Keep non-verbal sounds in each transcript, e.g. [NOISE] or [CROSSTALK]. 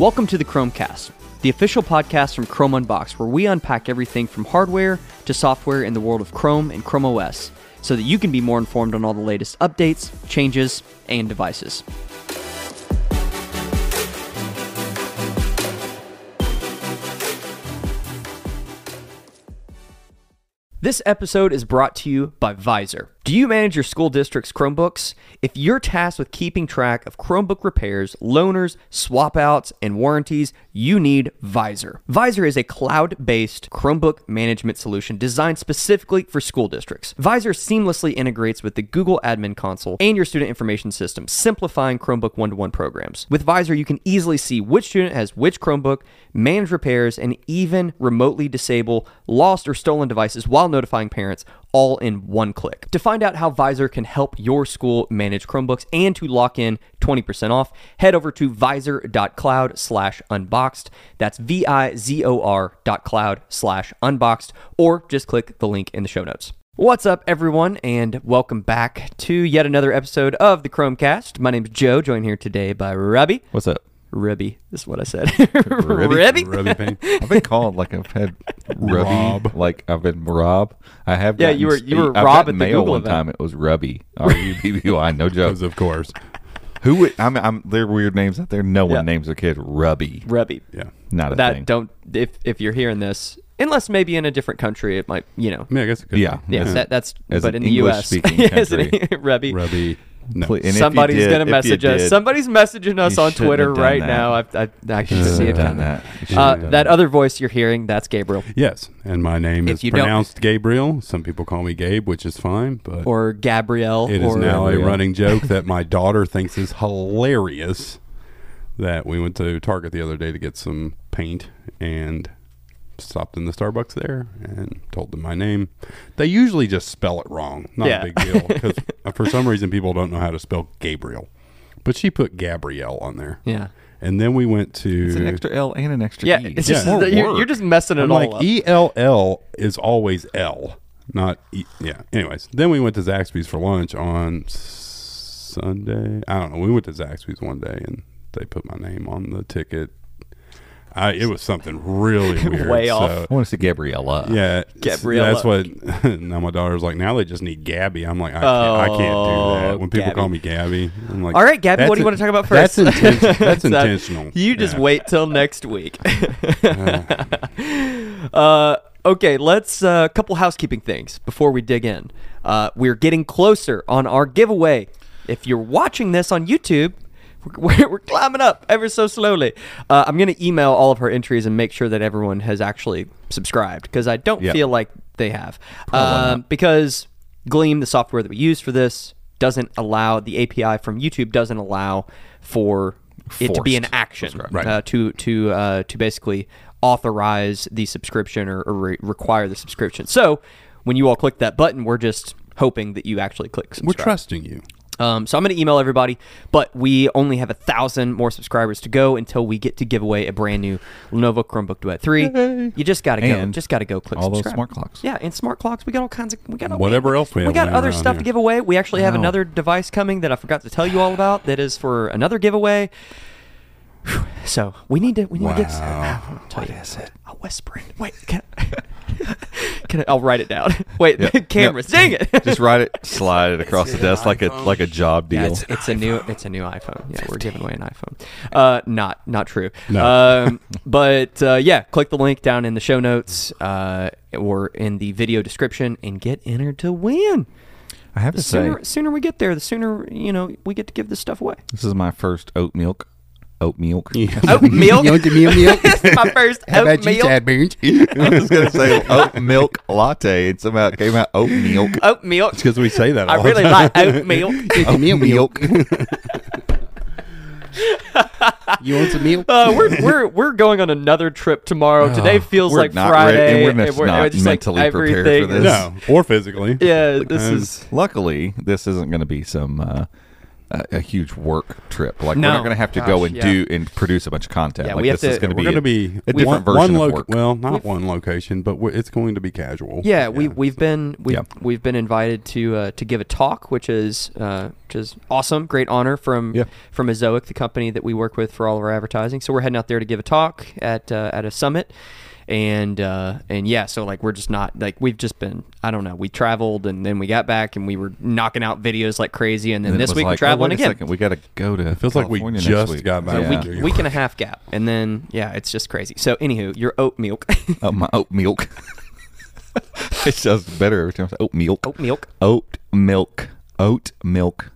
Welcome to the Chrome Cast, the official podcast from Chrome Unboxed, where we unpack everything from hardware to software in the world of Chrome and Chrome OS so that you can be more informed on all the latest updates, changes, and devices. This episode is brought to you by Vizor. Do you manage your school district's Chromebooks? If you're tasked with keeping track of Chromebook repairs, loaners, swap outs, and warranties, you need Vizor. Vizor is a cloud based Chromebook management solution designed specifically for school districts. Vizor seamlessly integrates with the Google Admin Console and your student information system, simplifying Chromebook one to one programs. With Vizor, you can easily see which student has which Chromebook, manage repairs, and even remotely disable lost or stolen devices while notifying parents all in one click. To find out how Vizor can help your school manage Chromebooks and to lock in 20% off, head over to vizor.cloud slash unboxed. That's V-I-Z-O-R dot cloud slash unboxed, or just click the link in the show notes. What's up, everyone, and welcome back to yet another episode of the Chrome Cast. My name's Joe, joined here today by Rubby. What's up? Ribby. This is what I said. [LAUGHS] Ribby? Ribby? Rubby pain. I've been called like I've had Rubby, Rob. like I've been Rob. I have. Yeah, gotten you were- you were I've Rob gotten at the mail Google one event. time. It was Rubby. R U B B Y. No jokes, of course. Who would? I'm. I'm. There are weird names out there. No one Yeah. names their kid Rubby. Rubby. Yeah. Not a that thing. don't if if you're hearing this unless maybe in a different country it might you know I mean, I guess it could Yeah. be. yeah, that, that's As but an in the U.S. English-speaking [LAUGHS] Yes, country. [LAUGHS] Rubby. Rubby. No. Ple- and Somebody's did- gonna message us. did, Somebody's messaging us on Twitter right that. now. I, I, I can see it. done coming. that. Uh, that other voice you're hearing, that's Gabriel Yes, and my name If is you don't- pronounced Gabriel. Some people call me Gabe, which is fine, but or Gabrielle. it is or, now a running joke that my [LAUGHS] daughter thinks is hilarious. That we went to Target the other day to get some paint and stopped in the Starbucks there and told them my name. They usually just spell it wrong. Not Yeah. a big deal because [LAUGHS] for some reason people don't know how to spell Gabriel. But she put Gabrielle on there. Yeah. And then we went to It's an extra L and an extra Yeah, E. it's Yeah. just you're, you're just messing it I'm all like up. E L L is always L, not E. Yeah. Anyways, then we went to Zaxby's for lunch on Sunday. I don't know. We went to Zaxby's one day and they put my name on the ticket. I, it was something really [LAUGHS] weird. Way so, off. I want to see Gabriella. Yeah, Gabriella. That's what. [LAUGHS] now my daughter's like. Now they just need Gabby. I'm like, I, can't, I can't do Oh, that. When people Gabby. call me Gabby, I'm like, all right, Gabby, what do you want to talk about first? That's, first? inten- that's [LAUGHS] So, intentional. You just Yeah. wait till next week. uh, okay, let's uh, a couple housekeeping things before we dig in. Uh, we're getting closer on our giveaway. If you're watching this on YouTube, [LAUGHS] we're, we're climbing up ever so slowly. Uh, I'm going to email all of her entries and make sure that everyone has actually subscribed because I don't Yep. feel like they have. Um, because Gleam, the software that we use for this, doesn't allow the API from YouTube doesn't allow for it to be an action. Right. uh, to to uh, to basically authorize the subscription or, or re- require the subscription. So when you all click that button, we're just hoping that you actually click subscribe. We're trusting you. Um, so I'm going to email everybody, but we only have a thousand more subscribers to go until we get to give away a brand new Lenovo Chromebook Duet Three. You just got to go, just got to go click all those smart clocks. Yeah, and smart clocks. We got all kinds of we got Whatever else we have got other around stuff to give away. We actually have Wow. another device coming that I forgot to tell you all about. That is for another giveaway. So we need to we need to get. Wow. I'll tell you. I'll whisper it. Wait, can I, [LAUGHS] can I, I'll write it down. [LAUGHS] Wait, Yep. [LAUGHS] cameras. Dang it. Just write it, slide it across the desk like a like a job Yeah, deal. it's, it's a new it's a new iPhone. Yeah, we're giving away an iPhone. Uh, not not true. No. Um, but uh, yeah, click the link down in the show notes uh, or in the video description and get entered to win. I have The to say, sooner sooner we get there, the sooner you know we get to give this stuff away. this is my first oat milk. Oat milk. [LAUGHS] Oat milk. You want the meal milk? this is my first How oat about you, milk. Chadburns? [LAUGHS] I was gonna say oat milk latte, and somehow it came out oat milk. Oat milk. because we say that. I all the really time. like oat [LAUGHS] milk. Oat milk. You want some milk? Uh, we're we're we're going on another trip tomorrow. Today feels Oh, we're like not Friday, ready- and we're just not just, like, mentally prepared for everything this. No, or physically. Yeah, this And- is Luckily, this isn't going to be some uh, a, a huge work trip. Like No. we're not going to have to go and yeah. do and produce a bunch of content. Yeah, like we have this is to- going to We're be going to be a different one, version one of loc- work. Well, not one location, but we're, it's going to be casual. Yeah, we we've been we've, Yeah. we've been invited to uh, to give a talk, which is uh, which is awesome, great honor from Yeah. from Ezoic, the company that we work with for all of our advertising. So we're heading out there to give a talk at uh, at a summit, and uh, and yeah, so like we're just not like we've just been I don't know we traveled and then we got back and we were knocking out videos like crazy, and then And this week like, we're traveling oh, again. second, we got to go to. It feels like we California just week. got back A Yeah. week, week and a half gap, and then yeah, it's just crazy. So anywho, your oat milk, [LAUGHS] Oh, my oat milk. [LAUGHS] it sounds better every time. I say Oat milk. oat milk. Oat milk. Oat milk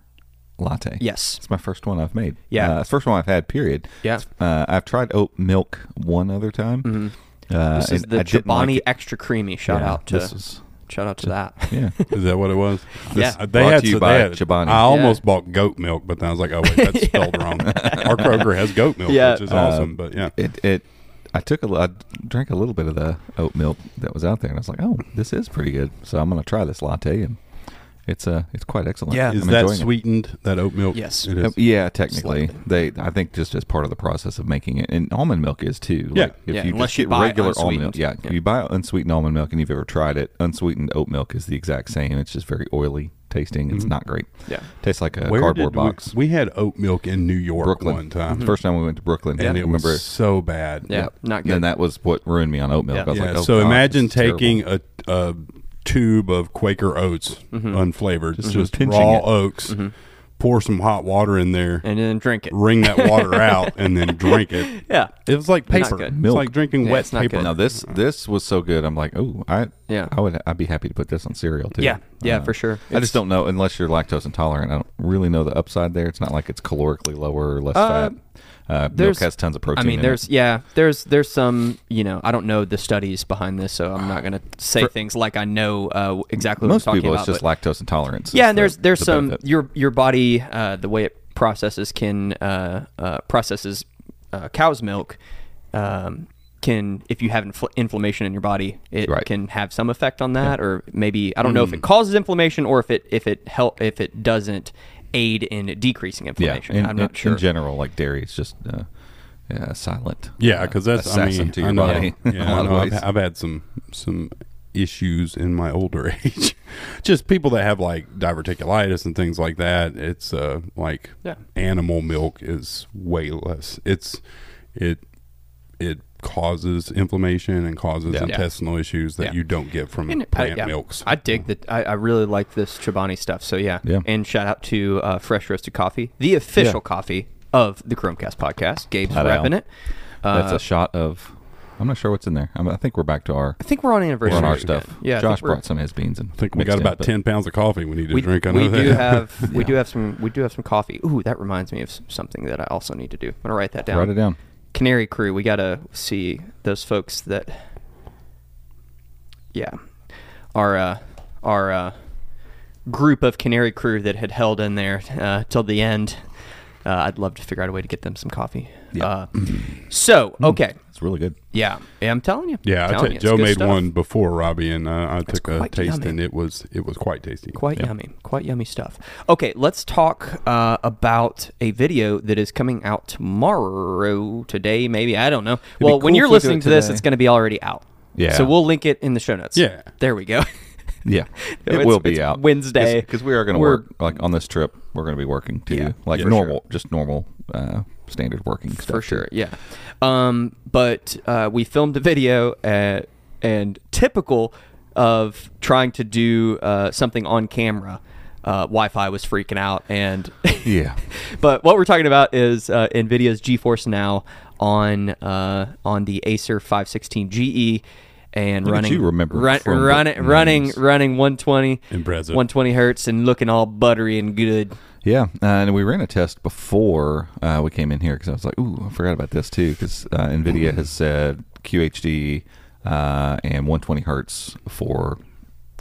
latte. Yes. It's my first one I've made. Yeah. Uh, first one I've had, period. Yeah. Uh, I've tried oat milk one other time. Uh. This is the I like Chobani extra creamy. Shout Yeah, out to this is- shout out to that. Yeah. [LAUGHS] Is that what it was? [LAUGHS] Yeah. Uh, Brought to you some- by had- Chobani. I almost bought goat milk, but then I was like, oh wait, that's [LAUGHS] spelled wrong. Our Kroger has goat milk, Yeah. which is Uh, awesome. But yeah, It it I took a li- I drank a little bit of the oat milk that was out there, and I was like, oh, this is pretty good. So I'm gonna try this latte, and it's uh it's quite excellent. Yeah. is I'm that enjoying it. sweetened? That oat milk? Yes. it Uh, yeah, technically, Slightly. they. I think just as part of the process of making it, and almond milk is too. Yeah. Like, if Yeah, you unless just you get buy regular almond milk, unsweetened. yeah, Yeah. if you buy unsweetened almond milk and you've ever tried it, unsweetened oat milk is the exact same. It's just very oily tasting. It's not great. Yeah. tastes like a Mm-hmm. Where cardboard did we- box. We, had oat milk in New York Brooklyn. one time, First time we went to Brooklyn, and I it remember. was so bad. Yeah, not good. And that was what ruined me on oat milk. Yeah. I was Yeah, like, oh, so gosh, imagine this terrible. taking a, a tube of Quaker oats, Mm-hmm. unflavored, just, just raw it. oats, pour some hot water in there, and then drink it. wring that water [LAUGHS] out, and then drink it. Yeah. It was like paper. It's Milk. like drinking Yeah, wet paper. good. Now this this was so good. I'm like, oh, I Yeah. I would I'd be happy to put this on cereal too. Yeah. Yeah, Uh, for sure. I just don't know unless you're lactose intolerant. I don't really know the upside there. It's not like it's calorically lower or less Uh, fat. Uh, milk has tons of protein. I mean, there's it. yeah, there's there's some you know I don't know the studies behind this, so I'm not gonna say things like I know uh, exactly what most people about. it's just but- lactose intolerance. yeah, and the- there's there's the some benefit. your your body uh, the way it processes can uh, uh, processes uh, cow's milk um, can if you have infl- inflammation in your body it Right. can have some effect on that or maybe I don't know if it causes inflammation or if it if it help if it doesn't aid in decreasing yeah. inflammation. In, I'm not in, sure. in general, like dairy is just uh, yeah, silent. Yeah, uh, because that's I mean, to your I know, body. [LAUGHS] in Yeah, a I lot of know. I've, ways. I've had some some issues in my older [LAUGHS] age. Just people that have like diverticulitis and things like that. It's uh like Yeah. animal milk is way less. It's it it causes inflammation and causes Yeah. intestinal issues that Yeah. you don't get from And I- plant yeah, milks. I dig that. I, I really like this Chobani stuff. So yeah. Yeah. And shout out to uh, Fresh Roasted Coffee, the official Yeah. coffee of the Chrome Cast podcast. Gabe's Shout out. repping it. Uh, That's a shot of. I'm not sure what's in there. I'm, I think we're back to our I think we're on anniversary. we're on our again. stuff. Yeah. Josh brought some of his beans and I think we got about but- ten pounds of coffee we need to We, drink. I we know do that. have [LAUGHS] we do have some we do have some coffee. Ooh, that reminds me of something that I also need to do. I'm gonna write that down. Write it down. Canary Crew. We gotta see those folks that. Yeah, our uh, our uh, group of Canary Crew that had held in there uh, till the end. Uh, I'd love to figure out a way to get them some coffee. Yeah. Uh, so okay, It's really good. yeah, yeah, I'm telling you. Yeah, Telling you, Joe made stuff. one before Robby, and uh, I took a taste, yummy. and it was it was quite tasty. Quite yummy, quite yummy stuff. Okay, let's talk uh, about a video that is coming out tomorrow, today, maybe. I don't know. well, be when you're if we do listening to this, it's going to be already out. Yeah. So we'll link it in the show notes. Yeah. There we go. [LAUGHS] Yeah, [LAUGHS] it will be out Wednesday. because we are going to work like on this trip. We're going to be working too, Yeah, like normal, just normal uh, standard working stuff for too. sure. Yeah. Um, but uh, we filmed a video, uh, and typical of trying to do uh, something on camera, uh, Wi-Fi was freaking out, and [LAUGHS] Yeah, but what we're talking about is uh, Nvidia's GeForce Now on uh, on the Acer 516 GE. And Look at running, you remember run, Chromebook running, running, names. running 120, Impressive. 120 hertz, and looking all buttery and good. yeah. Uh, and we ran a test before uh, we came in here because I was like, "Ooh, I forgot about this too." Because uh, Nvidia has said QHD uh, and 120 hertz for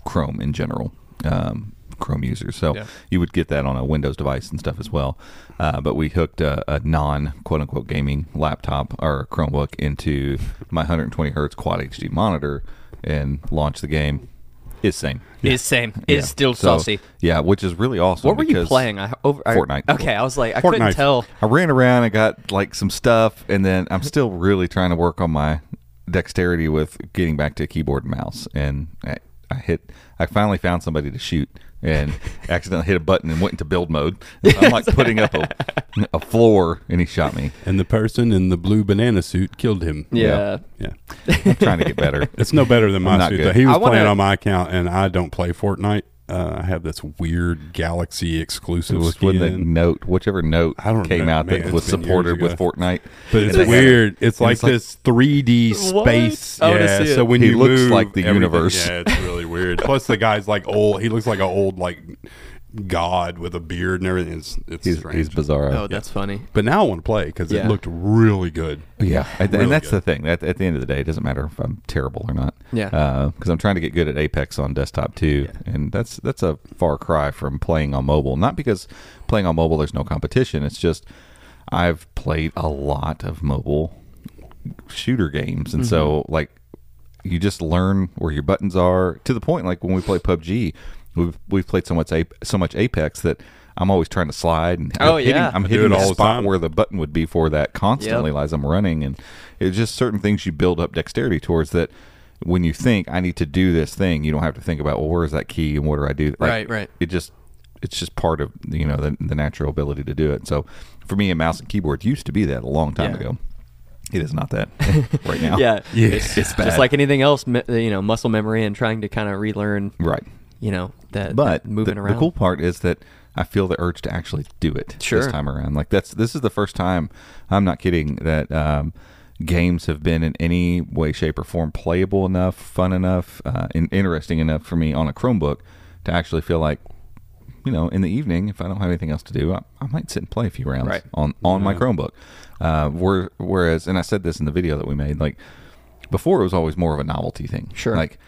Chrome in general. Um, Chrome users, so Yeah. you would get that on a Windows device and stuff as well. Uh, but we hooked a, a non quote unquote gaming laptop or Chromebook into my 120 hertz Quad HD monitor and launched the game. Is same. Is same. Is Yeah. still So, saucy. Yeah, which is really awesome. What were you playing? I over I- Fortnite. okay, I was like, I couldn't tell. I ran around and got like some stuff, and then I'm still really trying to work on my dexterity with getting back to keyboard and mouse. And I, I hit, I finally found somebody to shoot, and [LAUGHS] accidentally hit a button and went into build mode. I'm like putting up a, [LAUGHS] a floor, and he shot me. And the person in the blue banana suit killed him. Yeah. Yeah. I'm trying to get better. [LAUGHS] It's no better than my I'm suit. good. though. He was wanna- playing on my account, and I don't play Fortnite. Uh, I have this weird Galaxy It exclusive was when the note, whichever note I don't came know, out man, that was supported with. Fortnite. But it's And it- weird. It's like it's like- this 3D space. I wanna Yeah. So when He you looks move, like the universe. Yeah, it's really weird. Plus the guy's like old. He looks like an old like god with a beard and everything. It's it's He's, strange. he's bizarre. Oh, that's funny. But now I want to play because Yeah. it looked really good. Yeah, and, Really and that's good. the thing. At, at the end of the day, it doesn't matter if I'm terrible or not. Yeah. Uh, because I'm trying to get good at Apex on desktop too, and that's that's a far cry from playing on mobile. Not because playing on mobile there's no competition. It's just I've played a lot of mobile shooter games, and so mm-hmm. like you just learn where your buttons are to the point. Like when we play PUBG, we've we've played so much Ape, so much Apex that. I'm always trying to slide and Oh, hitting, yeah. I'm I hitting the all the spot time. where the button would be for that constantly as I'm running, and it's just certain things you build up dexterity towards that. When you think I need to do this thing, you don't have to think about well, where is that key and what do I do? Like, Right, right. It just it's just part of you know the, the natural ability to do it. So for me, a mouse and keyboard used to be that a long time Yeah. ago. It is not that [LAUGHS] [LAUGHS] right now. Yeah, Yeah. It's, It's bad. just like anything else. You know, muscle memory and trying to kind of relearn. right. You know that. But that moving the, around. the cool part is that I feel the urge to actually do it Sure. this time around. Like that's this is the first time I'm not kidding that um, games have been in any way, shape, or form playable enough, fun enough, uh, and interesting enough for me on a Chromebook to actually feel like. You know, in the evening, if I don't have anything else to do, I, I might sit and play a few rounds Right. on on my Chromebook. Uh, where, whereas, and I said this in the video that we made, like before, it was always more of a novelty thing. Sure. Like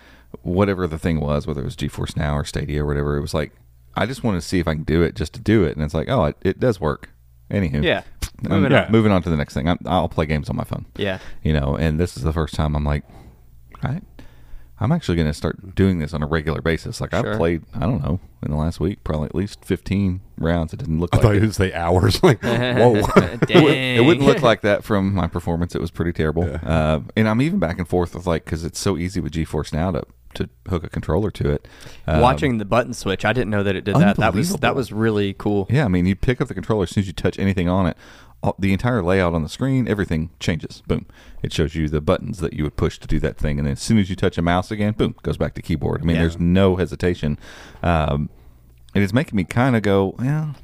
whatever the thing was, whether it was GeForce Now or Stadia or whatever, it was like I just wanted to see if I can do it just to do it, and it's like, oh, it, it does work. Anywho, Yeah. I'm Moving on. moving on to the next thing. I'm, I'll play games on my phone. Yeah. you know, and this is the first time I'm like, I, I'm actually going to start doing this on a regular basis. Like Sure. I've played, I don't know, in the last week, probably at least 15 rounds. It didn't look I like thought it. you would say hours. [LAUGHS] Like [LAUGHS] whoa. [LAUGHS] It wouldn't- it wouldn't look like that from my performance. It was pretty terrible. Uh, and I'm even back and forth with like because it's so easy with GeForce now to to hook a controller to it. Um, Watching the button switch, I didn't know that it did that. That was that was really cool. Yeah, I mean, you pick up the controller as soon as you touch anything on it. all- The entire layout on the screen, everything changes. Boom! It shows you the buttons that you would push to do that thing, and then as soon as you touch a mouse again, boom, goes back to keyboard. I mean, Yeah. there's no hesitation, um, and it's making me kind of go, well,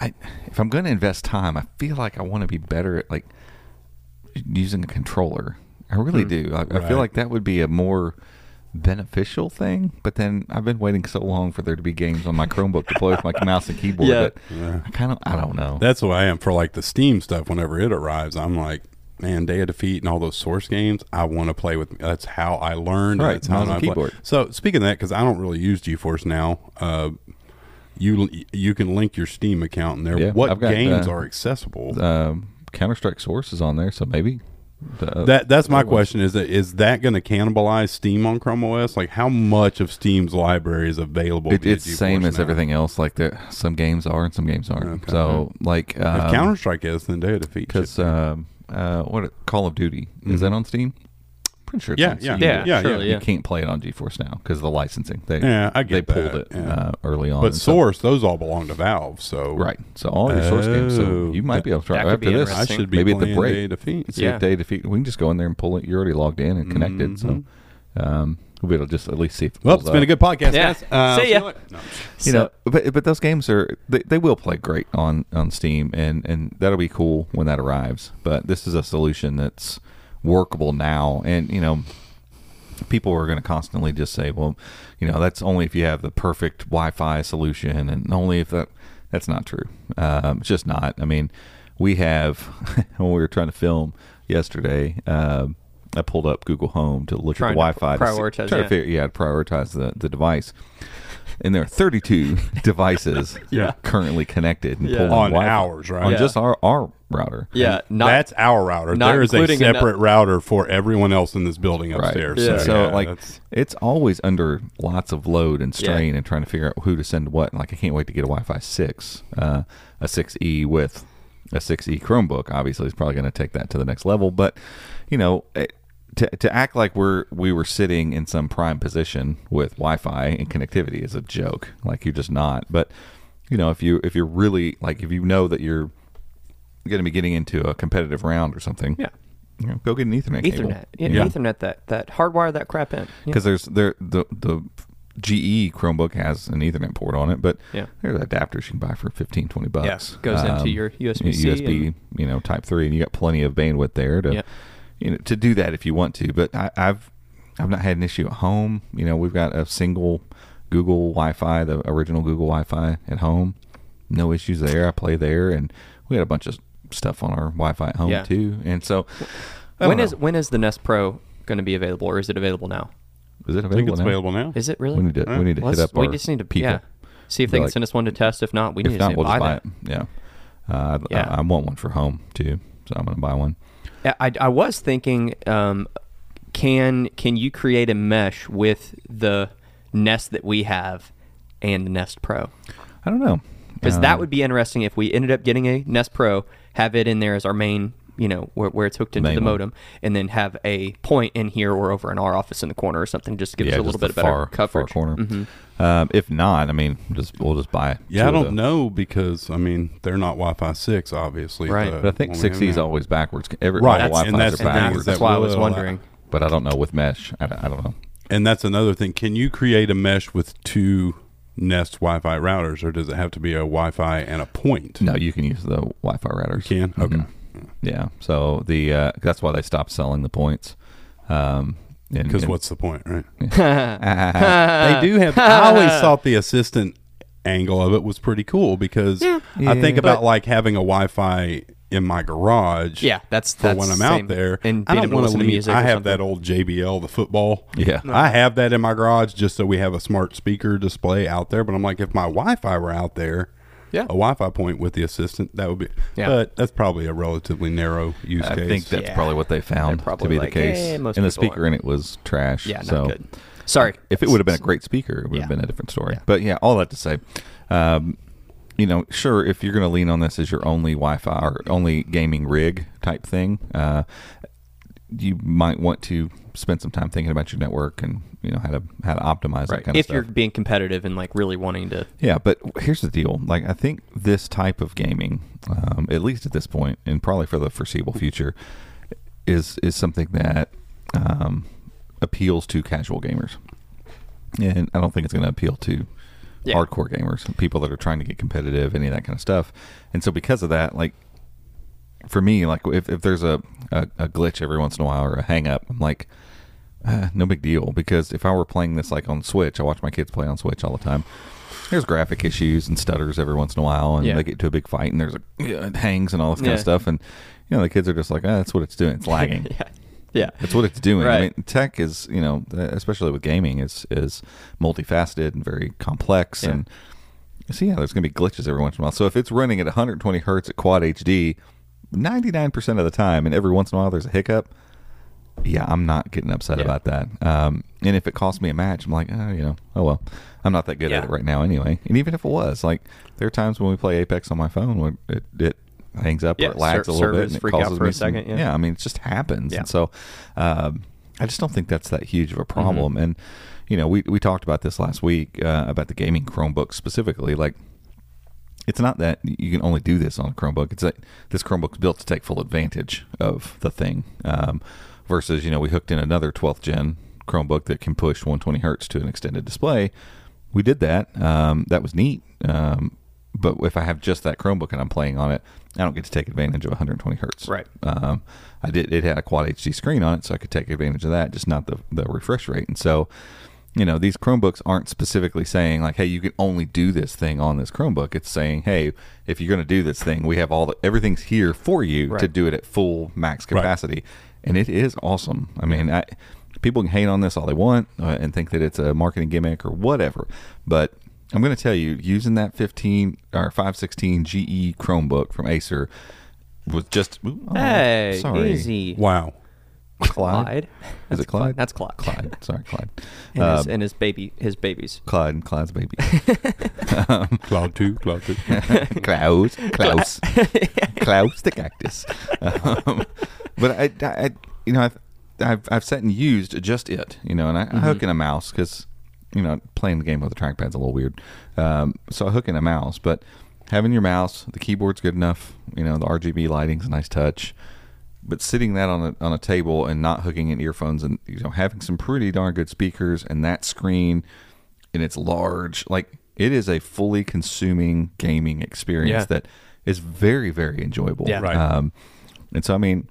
I if I'm going to invest time, I feel like I want to be better at like using a controller. I really do. I, I feel like that would be a more beneficial thing. But then I've been waiting so long for there to be games on my Chromebook to play with my mouse and keyboard Yeah. that I kind of I don't know. That's what I am for like the Steam stuff. Whenever it arrives, I'm like, man, Day of Defeat and all those source games. I want to play with. That's how I learned. Right, That's how mouse and I play. keyboard. So speaking of that, because I don't really use GeForce now. Uh, you you can link your Steam account in there. Yeah, what got, games uh, are accessible? um, Counter Strike Source is on there, so maybe the, that that's my question. Is that is that going to cannibalize Steam on Chrome OS? Like how much of Steam's library is available? It, it's the same as now? everything else. Like there, some games are and some games aren't. Okay. So like If um, Counter Strike is, then Day of Defeat. because um, uh, what Call of Duty is Mm-hmm. that on Steam? Pretty sure. It's Yeah, on yeah, Steam. Yeah, yeah, surely, yeah. You can't play it on GeForce now because the licensing. They, Yeah, I get they pulled that, it yeah. uh, early on. But and so- Source, those all belong to Valve. So right? So all your Source games. So Oh. you might be able to try after this. I should be maybe at the playing break. Day Defeat. See Yeah. if they defeat. We can just go in there and pull it. You're already logged in and connected, so um, we'll be able to just at least see. If it Mm-hmm. Well, pulls it's been a good podcast, Yeah. guys. Uh, See ya. you. No, you So- know but but those games are they, they will play great on on steam and and that'll be cool when that arrives but this is a solution that's workable now. And you know people are going to constantly just say well you know that's only if you have the perfect wi-fi solution. And only if that that's not true. Um, it's just not. I mean we have [LAUGHS] when we were trying to film yesterday um, i pulled up google home to look Trying at the wi-fi to see- prioritize, trying yeah. to figure yeah prioritize the, the device [LAUGHS] and there are 32 [LAUGHS] devices Yeah. currently connected and Yeah. pulling On Wi-Fi. ours, right? on Yeah. just our our router Yeah, not that's our router. not There is a separate ano- router for everyone else in this building Right. upstairs. Yeah. So yeah, like that's- it's always under lots of load and strain and trying to figure out who to send what. Like I can't wait to get a Wi-Fi six, uh, a six E with a six E Chromebook. Obviously, is probably going to take that to the next level. But you know, it, to to act like we're we were sitting in some prime position with Wi-Fi and connectivity is a joke. Like you're just not. But you know, if you if you're really like if you know that you're going to be getting into a competitive round or something, Yeah. you know, go get an Ethernet, cable. Ethernet. Yeah, Yeah Ethernet that that hardwire that crap in. Yeah. because there's there the the GE Chromebook has an Ethernet port on it, but Yeah. there's adapters you can buy for 15, 20 bucks. goes into um, your USB, and- you know, Type Three, and you got plenty of bandwidth there to Yeah. You know to do that if you want to. But I, I've I've not had an issue at home. You know, we've got a single Google Wi-Fi, the original Google Wi-Fi at home. No issues there. I play there, and we got a bunch of stuff on our Wi-Fi at home Yeah. too. And so, I when don't is know. when is the Nest Pro going to be available, or is it available now? is it I think available it's now? available now. Is it really? We need to we need to Let's- hit up we our just need to people. yeah. See if they Be can like- send us one to test. If not, we need if to not, we'll just buy that. it. Yeah. Uh, Yeah. I, I want one for home too, so I'm going to buy one. I, I was thinking, um, can can you create a mesh with the Nest that we have and the Nest Pro? I don't know Because that Um, would be interesting if we ended up getting a Nest Pro, have it in there as our main, you know, where, where it's hooked into Main the one. modem, and then have a point in here or over in our office in the corner or something, just to give yeah, us a little bit of better far, coverage. far corner. Mhm. Um, if not, I mean, just we'll just buy. It. Yeah, I don't the- know because I mean they're not Wi-Fi six, obviously. Right. the But I think one 6E is always backwards. Every Right, all that's- and Wi-Fi's that's- are that's- backwards. That's why I was will allow- wondering. but I don't know with mesh. I, don't- I don't know. And that's another thing. Can you create a mesh with two Nest Wi-Fi routers, or does it have to be a Wi-Fi and a point? No, you can use the Wi-Fi routers. You can? Okay. Mhm. Yeah. So the uh, that's why they stopped selling the points. Um, Because what's the point, right? [LAUGHS] they do have. I always thought the assistant angle of it was pretty cool because I think Yeah. about But- like having a Wi-Fi in my garage. Yeah, that's for that's when I'm same. out there. and I don't want to leave. music. I have something. that old JBL, the football. Yeah. I have that in my garage just so we have a smart speaker display out there. But I'm like, if my Wi-Fi were out there, Yeah. a Wi-Fi point with the assistant, that would be. Yeah. But that's probably a relatively narrow use I case. I think that's Yeah. probably what they found to be like, the case. "Eh, most and the people speaker in it was trash. Yeah, not so good. Sorry. if it would have been a great speaker, it would have Yeah. been a different story. Yeah. But yeah, all that to say, um, you know, sure, if you're going to lean on this as your only Wi-Fi or only gaming rig type thing, uh, you might want to spend some time thinking about your network and you know how to how to optimize that Right. kind If of you're being competitive and like really wanting to, Yeah, but here's the deal. Like, I think this type of gaming, um, at least at this point, and probably for the foreseeable future, is is something that um, appeals to casual gamers, and I don't think it's going to appeal to Yeah. hardcore gamers, people that are trying to get competitive, any of that kind of stuff. And so, because of that, like for me, like if, if there's a, a, a glitch every once in a while or a hang up, I'm like, uh, no big deal. Because if I were playing this like on Switch, I watch my kids play on Switch all the time. There's graphic issues and stutters every once in a while, and Yeah. they get to a big fight, and there's a it hangs and all this kind Yeah. of stuff, and you know the kids are just like, ah, that's what it's doing. It's lagging. [LAUGHS] yeah, yeah, That's what it's doing. I mean, tech is, you know, especially with gaming, is is multifaceted and very complex. And so, yeah, there's going to be glitches every once in a while. So if it's running at 120 hertz at quad HD, 99% of the time, and every once in a while there's a hiccup, yeah, I'm not getting upset Yeah. about that. Um, and if it costs me a match, I'm like, oh, you know, oh well, I'm not that good at it right now anyway. And even if it was, like, there are times when we play Apex on my phone it, it hangs up Yeah, or it lags ser- a little bit and it causes me some- second, yeah. I mean, it just happens. Yeah. And so, um, I just don't think that's that huge of a problem. And you know, we we talked about this last week uh, about the gaming Chromebook specifically. Like, it's not that you can only do this on a Chromebook. It's that this Chromebook's built to take full advantage of the thing. Um, versus, you know, we hooked in another 12th gen Chromebook that can push 120 hertz to an extended display. We did that. Um, that was neat. Um, but if I have just that Chromebook and I'm playing on it, I don't get to take advantage of 120 hertz. Right. Um, I did. It had a quad HD screen on it, so I could take advantage of that, just not the the refresh rate. And so, you know, these Chromebooks aren't specifically saying like, "Hey, you can only do this thing on this Chromebook." It's saying, "Hey, if you're going to do this thing, we have all the everything's here for you to do it at full max Right. capacity." And it is awesome. I mean, I, people can hate on this all they want uh, and think that it's a marketing gimmick or whatever, but I'm going to tell you, using that 15 or 516 GE Chromebook from Acer was just ooh, oh, Hey, sorry. easy. Wow. Clyde. Clyde. Is it Clyde? That's Clyde. Clyde. Sorry, Clyde. [LAUGHS] And, his, Um, and his baby, his babies. Clyde and Clyde's baby. [LAUGHS] [LAUGHS] Cloud two, cloud two. Klaus, Klaus, Klaus the cactus. Um, but I, I, you know, I've, I've, I've sat and used just it, you know, and I, I hook in a mouse because, you know, playing the game with a trackpad's a little weird. Um, so I hook in a mouse, but having your mouse, the keyboard's good enough, you know, the RGB lighting's a nice touch. But sitting that on a on a table and not hooking in earphones and you know having some pretty darn good speakers and that screen and it's large, like it is a fully consuming gaming experience Yeah. that is very very enjoyable. Yeah. Right. Um, and so I mean,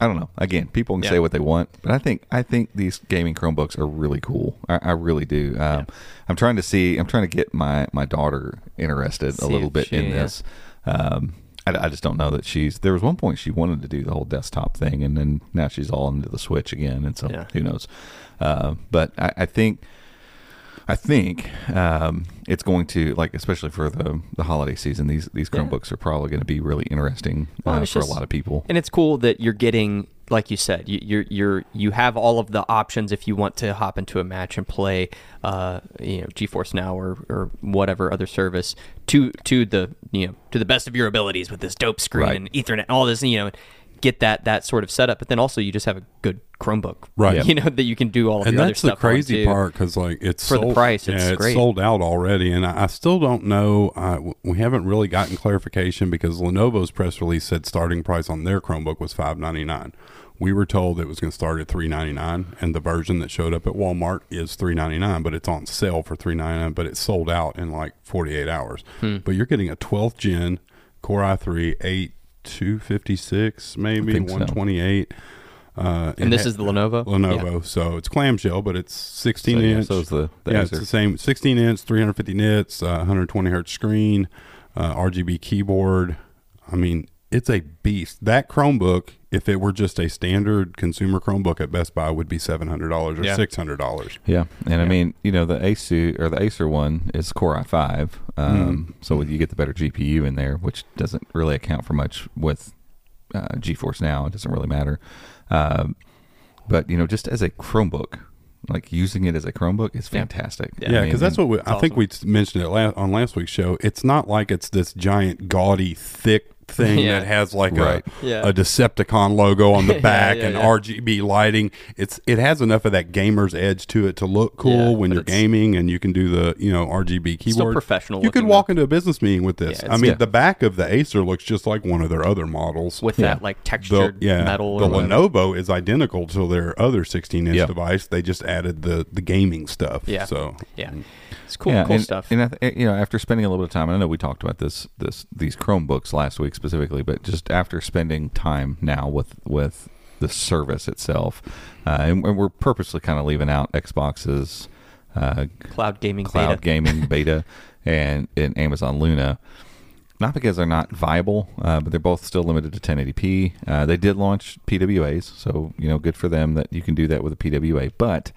I don't know. Again, people can Yeah. say what they want, but I think I think these gaming Chromebooks are really cool. I, I really do. Um, I'm trying to see. I'm trying to get my my daughter interested See a little bit she- in yeah. this. Um, I, I just don't know that she's. There was one point she wanted to do the whole desktop thing, and then now she's all into the Switch again, and so Yeah. who knows. Uh, but I, I think. I think um, it's going to like, especially for the the holiday season. These these Yeah. Chromebooks are probably going to be really interesting Well, uh, for it's a lot of people. And it's cool that you're getting, like you said, you, you're you're you have all of the options if you want to hop into a match and play, uh, you know, GeForce Now or, or whatever other service to to the you know to the best of your abilities with this dope screen Right. and Ethernet and all this, you know, get that that sort of setup. But then also you just have a good Chromebook, Right. [LAUGHS] You know that you can do all of and that's other the stuff crazy part because like it's For the sold, price, yeah, it's it's great. sold out already, and I, I still don't know. Uh, w- we haven't really gotten clarification because Lenovo's press release said starting price on their Chromebook was five ninety nine. We were told it was going to start at three ninety nine, and the version that showed up at Walmart is three ninety nine, but it's on sale for three ninety nine. But it's sold out in like forty eight hours. Hmm. But you're getting a twelfth gen Core i three eight two fifty six maybe think so. one twenty eight. Uh, And it this ha- is the Lenovo. Lenovo. So it's clamshell, but it's 16 So, yeah, inch. so is the- the yeah, it's the same 16 inch, 350 nits, uh, 120 hertz screen, uh, RGB keyboard. I mean, it's a beast. That Chromebook, if it were just a standard consumer Chromebook at Best Buy, would be $700 or Yeah. $600. Yeah, and I mean, you know, the Acer or the Acer one is Core i5, um, Mm-hmm. so you get the better GPU in there, which doesn't really account for much with uh, GeForce Now. It doesn't really matter. Um, but you know, just as a Chromebook, like using it as a Chromebook is fantastic. Yeah. Yeah, I because mean, that's what we, I think we mentioned it la- on last week's show. It's not like it's this giant, gaudy, thick thing Yeah. that has like Right. a, Yeah. a Decepticon logo on the [LAUGHS] back yeah, and yeah. RGB lighting. It's it has enough of that gamer's edge to it to look cool Yeah, when you're gaming and you can do the you know RGB keyboard. professional You could looking, walk into a business meeting with this. Yeah, I mean, Yeah. the back of the Acer looks just like one of their other models. with Yeah. that like the, textured yeah, metal. the or. Lenovo is identical to their other 16 inch Yeah. device. They just added the the gaming stuff. Yeah. So Yeah, it's cool, yeah, cool and, stuff. And I th- eh, you know, after spending a little bit of time, I know we talked about this, this these Chromebooks last week specifically, but just after spending time now with with the service itself, uh, and, and we're purposely kind of leaving out Xboxes, uh, Cloud gaming cloud beta. gaming [LAUGHS] beta, and, and Amazon Luna. Not because they're not viable, uh, but they're both still limited to 1080p. Uh, they did launch PWAs, so you know, good for them that you can do that with a PWA. But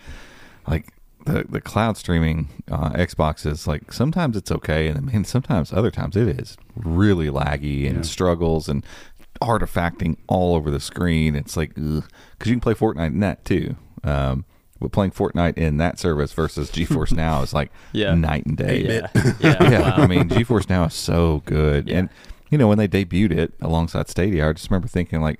like the the cloud streaming uh, Xbox is like sometimes it's okay, and man, sometimes other times it is really laggy and struggles and artifacting all over the screen. It's like because you can play Fortnite in that too. Um, but playing Fortnite in that service versus GeForce [LAUGHS] Now is like Yeah. night and day. [LAUGHS] Yeah, yeah. yeah. wow. I mean, GeForce Now is so good, Yeah. and you know when they debuted it alongside Stadia, I just remember thinking like,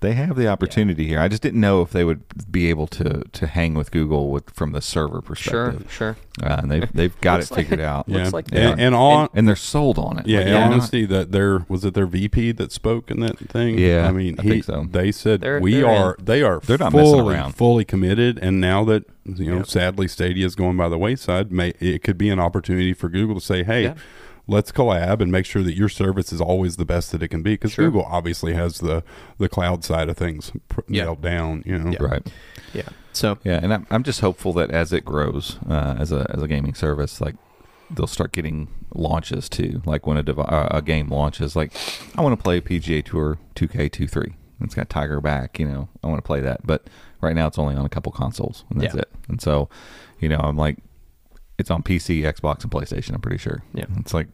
they have the opportunity here. I just didn't know if they would be able to to hang with Google with from the server Sure, perspective. sure. Uh, and they've they've got it Looks like- figured out. Yeah, Looks like and, they- and on and they're sold on it. Yeah, Like, in they're not- that their was it their VP that spoke in that thing. Yeah, I mean, I he, think so. They said They're- we they're are. in. They are. They're not messing fully, around. Fully committed, and now that you know, Yep. sadly, Stadia is going by the wayside. May it could be an opportunity for Google to say, "Hey, Yeah. Let's collab and make sure that your service is always the best that it can be." Because Sure. Google obviously has the the cloud side of things pr- Yeah. nailed down. You know, Yeah. right. Yeah. So Yeah, and I'm, I'm just hopeful that as it grows uh, as a as a gaming service, like they'll start getting launches too. Like when a devi- uh, a game launches, like I want to play PGA Tour 2K23. It's got Tiger back, you know. I want to play that, but right now it's only on a couple consoles, and that's Yeah. it. And so, you know, I'm like, it's on PC, Xbox, and PlayStation. I'm pretty sure. Yeah. it's like.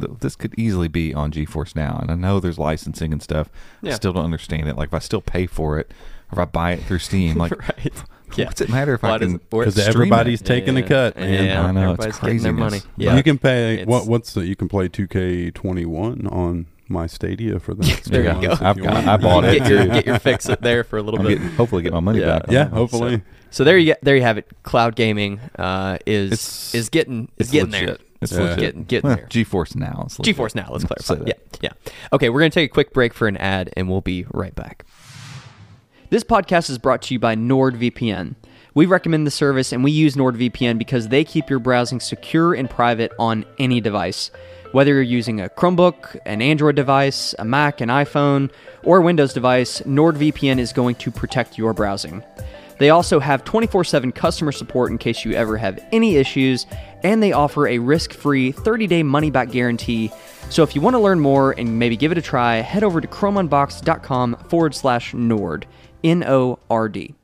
Th- This could easily be on GeForce now, and I know there's licensing and stuff. Yeah. I still don't understand it. Like if I still pay for it, or if I buy it through Steam, [LAUGHS] like right. [LAUGHS] Yeah. What's it matter if Why I does can? it because everybody's it? taking a cut. Man. Yeah, I know, it's everybody's getting their money. Yeah. You can pay It's- what? What's the? You can play 2K21 on my Stadia for the next There you go. I've you got- I bought [LAUGHS] it. get your get your fix it there for a little I'm bit. getting, hopefully get my money Yeah. back. Yeah, hopefully. So there you get there you have it. Cloud gaming uh, is It's- is getting is getting legit. there. It's Yeah. legit. Getting- getting Well, there. GeForce Now. It's legit. GeForce Now. Let's Say clarify. that. Yeah, yeah. Okay, we're gonna take a quick break for an ad, and we'll be right back. This podcast is brought to you by NordVPN. We recommend the service, and we use NordVPN because they keep your browsing secure and private on any device. Whether you're using a Chromebook, an Android device, a Mac, an iPhone, or a Windows device, NordVPN is going to protect your browsing. They also have 24 7 customer support in case you ever have any issues, and they offer a risk free 30 day money back guarantee. So if you want to learn more and maybe give it a try, head over to chromeunboxed.com forward slash Nord, N O R D.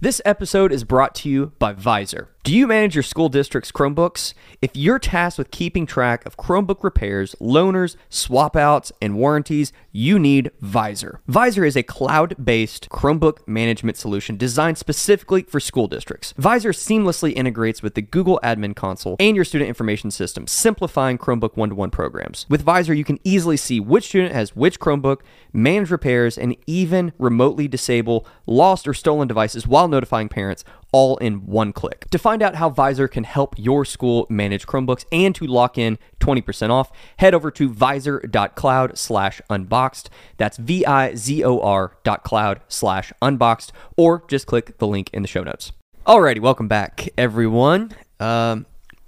This episode is brought to you by Vizor. Do you manage your school district's Chromebooks? If you're tasked with keeping track of Chromebook repairs, loaners, swap outs, and warranties, you need Vizor. Vizor is a cloud based Chromebook management solution designed specifically for school districts. Vizor seamlessly integrates with the Google Admin Console and your student information system, simplifying Chromebook one to one programs. With Vizor, you can easily see which student has which Chromebook, manage repairs, and even remotely disable lost or stolen devices while notifying parents all in one click. To find out how Vizor can help your school manage Chromebooks and to lock in 20% off, head over to vizor.cloud slash unboxed. That's V-I-Z-O-R dot cloud slash unboxed, or just click the link in the show notes. Alrighty, welcome back, everyone. Um,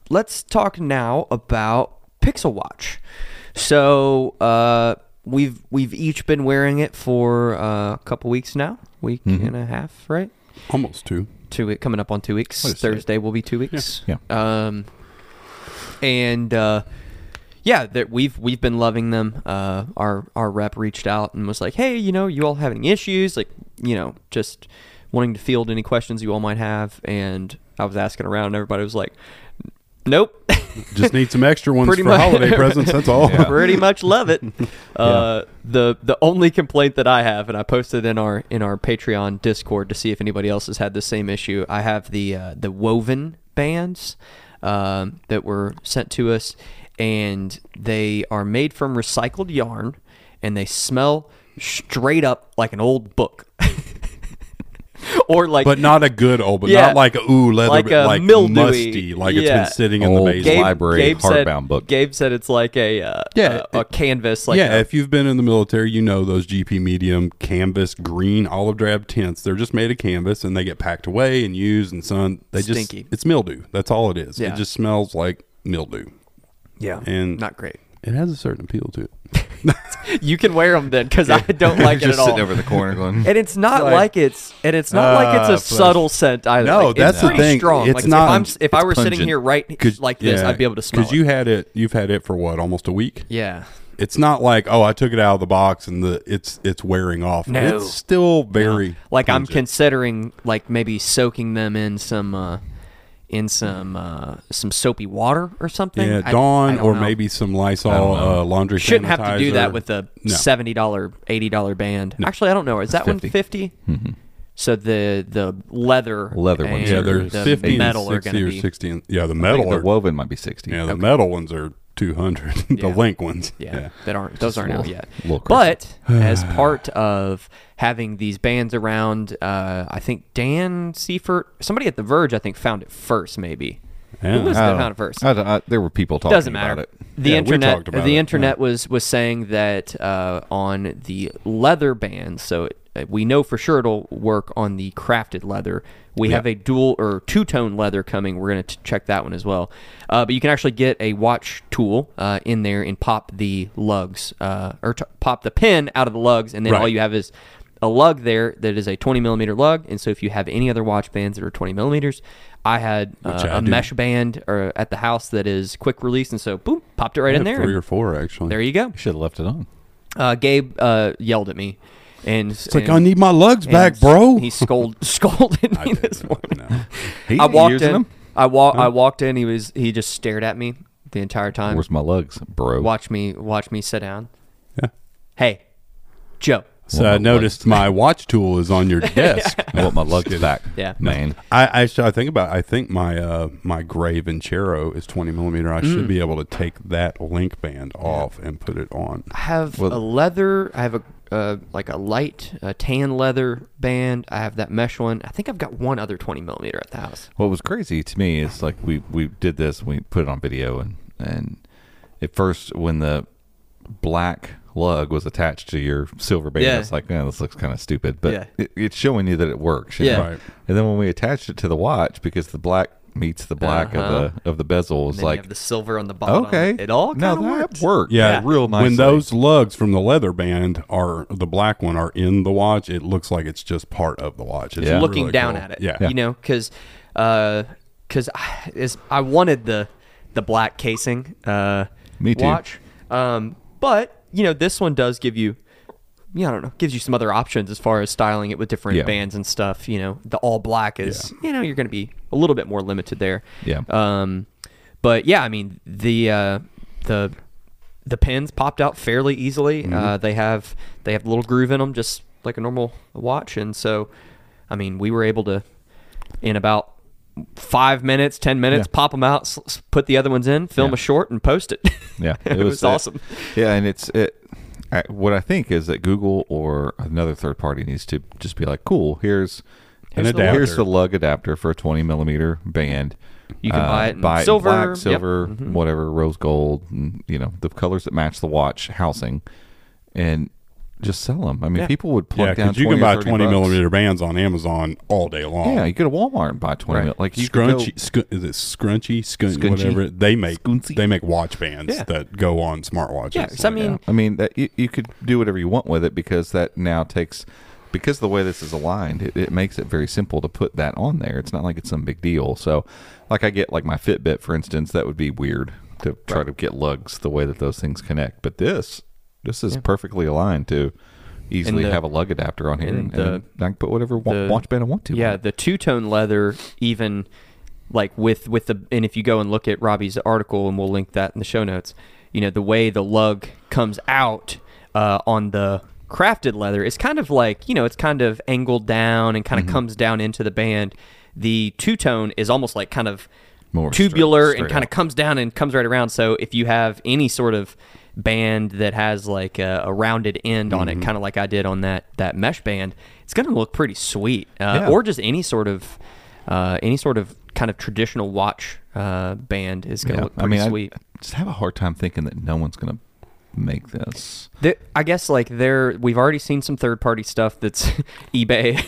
let's talk now about Pixel Watch. So uh, we've we've each been wearing it for uh, a couple weeks now, week and a half, right? Almost two. Two coming up on two weeks. What is it? Thursday will be two weeks. Yeah. Um, and uh, yeah, that we've we've been loving them. Uh, our our rep reached out and was like, hey, you know, you all have any issues? Like, you know, just wanting to field any questions you all might have. And I was asking around, and everybody was like, nope. [LAUGHS] Just need some extra ones Pretty for much. holiday presents. That's all. [LAUGHS] pretty much love it. [LAUGHS] Uh, the the only complaint that I have, and I posted in our in our Patreon Discord to see if anybody else has had the same issue. I have the uh, the woven bands um, that were sent to us, and they are made from recycled yarn, and they smell straight up like an old book. [LAUGHS] [LAUGHS] or like But not a good old, but Yeah. not like a ooh leather, Like like, a like mildewy- musty, like it's yeah. been sitting in the Old basement. Gabe- library said, hardbound book. Gabe said it's like a uh, Yeah, a, a canvas like yeah, a- if you've been in the military, you know those GP medium canvas green olive drab tents. They're just made of canvas and they get packed away and used and sun. They Stinky. just it's mildew. That's all it is. Yeah. It just smells like mildew, yeah, and not great. it has a certain appeal to it. [LAUGHS] You can wear them then because I don't like [LAUGHS] it at all. sitting over the corner going. and it's not Like- like, it's and it's not like it's Uh, a subtle scent either. No, Like, that's it's the pretty thing. strong. It's like, not- If, I'm, s- if I it's were sitting pungent. here right like this, I'd be able to smell Because it. you had it, you've had it for what almost a week. yeah, It's not like oh, I took it out of the box and the it's it's wearing off. No. It's still very like I'm pungent. considering like maybe soaking them in some uh in some uh some soapy water or something. Yeah, I- I Dawn or know. maybe some I Lysol don't uh, laundry. Shouldn't have to do that with a No. seventy dollar, eighty dollar band. Actually, I don't know. Is that one 50. 50 So the the leather Leather ones Yeah, they're the fifty, metal and are sixty going to or be sixty. and- Yeah, the I think metal the woven might be sixty. yeah, the metal ones are 200, [LAUGHS] the Yeah. link ones. Yeah, that aren't those aren't out yet. But as [SIGHS] part of having these bands around, uh, I think Dan Seifert, somebody at The Verge, I think found it first. Maybe Yeah. who was I that found it first? I don't- I- there were people talking Doesn't matter. about it. The Yeah, internet, about the it, internet yeah. was was saying that uh, on the leather bands. So it, we know for sure it'll work on the crafted leather. We have a dual or two tone leather coming. We're going to check that one as well. Uh, but you can actually get a watch tool uh, in there and pop the lugs uh, or t- pop the pin out of the lugs, and then all you have is a lug there that is a 20 millimeter lug. And so if you have any other watch bands that are 20 millimeters, I had uh, I a do. mesh band or at the house that is quick release, and so boom, popped it right I in there. Three or four, actually. there you go. Should have left it on. Uh, Gabe uh, yelled at me, and It's like, I need my lugs back, bro. He scold, [LAUGHS] scolded I me this morning. know. He I walked in. them. I walk. I walked in. He was. He just stared at me the entire time. Where's my lugs, bro? Watch me. Watch me sit down. Yeah. Hey, Joe. So Well, I my noticed my watch tool is on your [LAUGHS] desk. I want my lugs back. [LAUGHS] Yeah. man. I actually I think about I think my uh my gray Vincero is 20 millimeter. I Mm. should be able to take that link band off and put it on. I have Well- a leather. I have a uh, like a light uh, tan leather band. I have that mesh one. I think I've got one other 20 millimeter at the house. What was crazy to me is like we we did this, we put it on video, and and at first when the black lug was attached to your silver band, Yeah. it's like, man, this looks kind of stupid, but Yeah. it, it's showing you that it works. you Yeah. know? Right. And then when we attached it to the watch, because the black meets the black Uh-huh. of the of the bezel, And it's you like have the silver on the bottom. okay, it all now kind of that works. worked. Yeah, real nice. When those lugs from the leather band are the black one are in the watch, it looks like it's just part of the watch. It's Yeah. looking really down cool. at it. Yeah. you know, because because I, is I wanted the the black casing. Uh, Me too. Watch, um, but you know, this one does give you. Yeah, I don't know. Gives you some other options as far as styling it with different Yeah. bands and stuff. You know, the all black is, you know, you're going to be a little bit more limited there. Yeah. Um, but yeah, I mean the uh, the the pins popped out fairly easily. Mm-hmm. Uh, they have they have a little groove in them, just like a normal watch, and so I mean we were able to in about five minutes, ten minutes, Yeah. pop them out, s- put the other ones in, film Yeah. a short, and post it. [LAUGHS] Yeah, it, was, uh, awesome. Yeah, and it's it. I, what I think is that Google or another third party needs to just be like, cool. Here's An here's the, here's the lug adapter for a 20 millimeter band. You can Uh, buy it in buy silver, black, yep. silver, Mhm. whatever, rose gold, and, you know the colors that match the watch housing, and just sell them. I mean, Yeah. people would plug Yeah, down. because you can buy 20 bucks. millimeter bands on Amazon all day long. Yeah, you go to Walmart and buy 20 Right. mil. Like you could go- Scrunchy, scu- is it scrunchy, Scun- Scrunchy? whatever? They make Scuncy? they make watch bands Yeah. that go on smartwatches. Yeah, 'cause I mean- Yeah. I mean that you, you could do whatever you want with it because that now takes because the way this is aligned, it, it makes it very simple to put that on there. It's not like it's some big deal. So, like I get like my Fitbit, for instance, that would be weird to try to get lugs the way that those things connect. But this, this is perfectly aligned to easily the- have a lug adapter on here, and and, the- and I can put whatever the- watch band I want to. Yeah, on the two tone leather, even like with with the and if you go and look at Robby's article, and we'll link that in the show notes. You know, the way the lug comes out uh, on the crafted leather is kind of like you know it's kind of angled down and kind Mm-hmm. of comes down into the band. The two tone is almost like kind of More straight- tubular and straight kind of comes down and comes right around. So if you have any sort of band that has like a, a rounded end on Mm-hmm. it, kind of like I did on that that mesh band, it's going to look pretty sweet. Uh, Yeah. Or just any sort of uh, any sort of kind of traditional watch uh, band is going to Yeah. look I mean, sweet. I just have a hard time thinking that no one's going to make this. There- I guess like there, we've already seen some third party stuff that's [LAUGHS] eBay.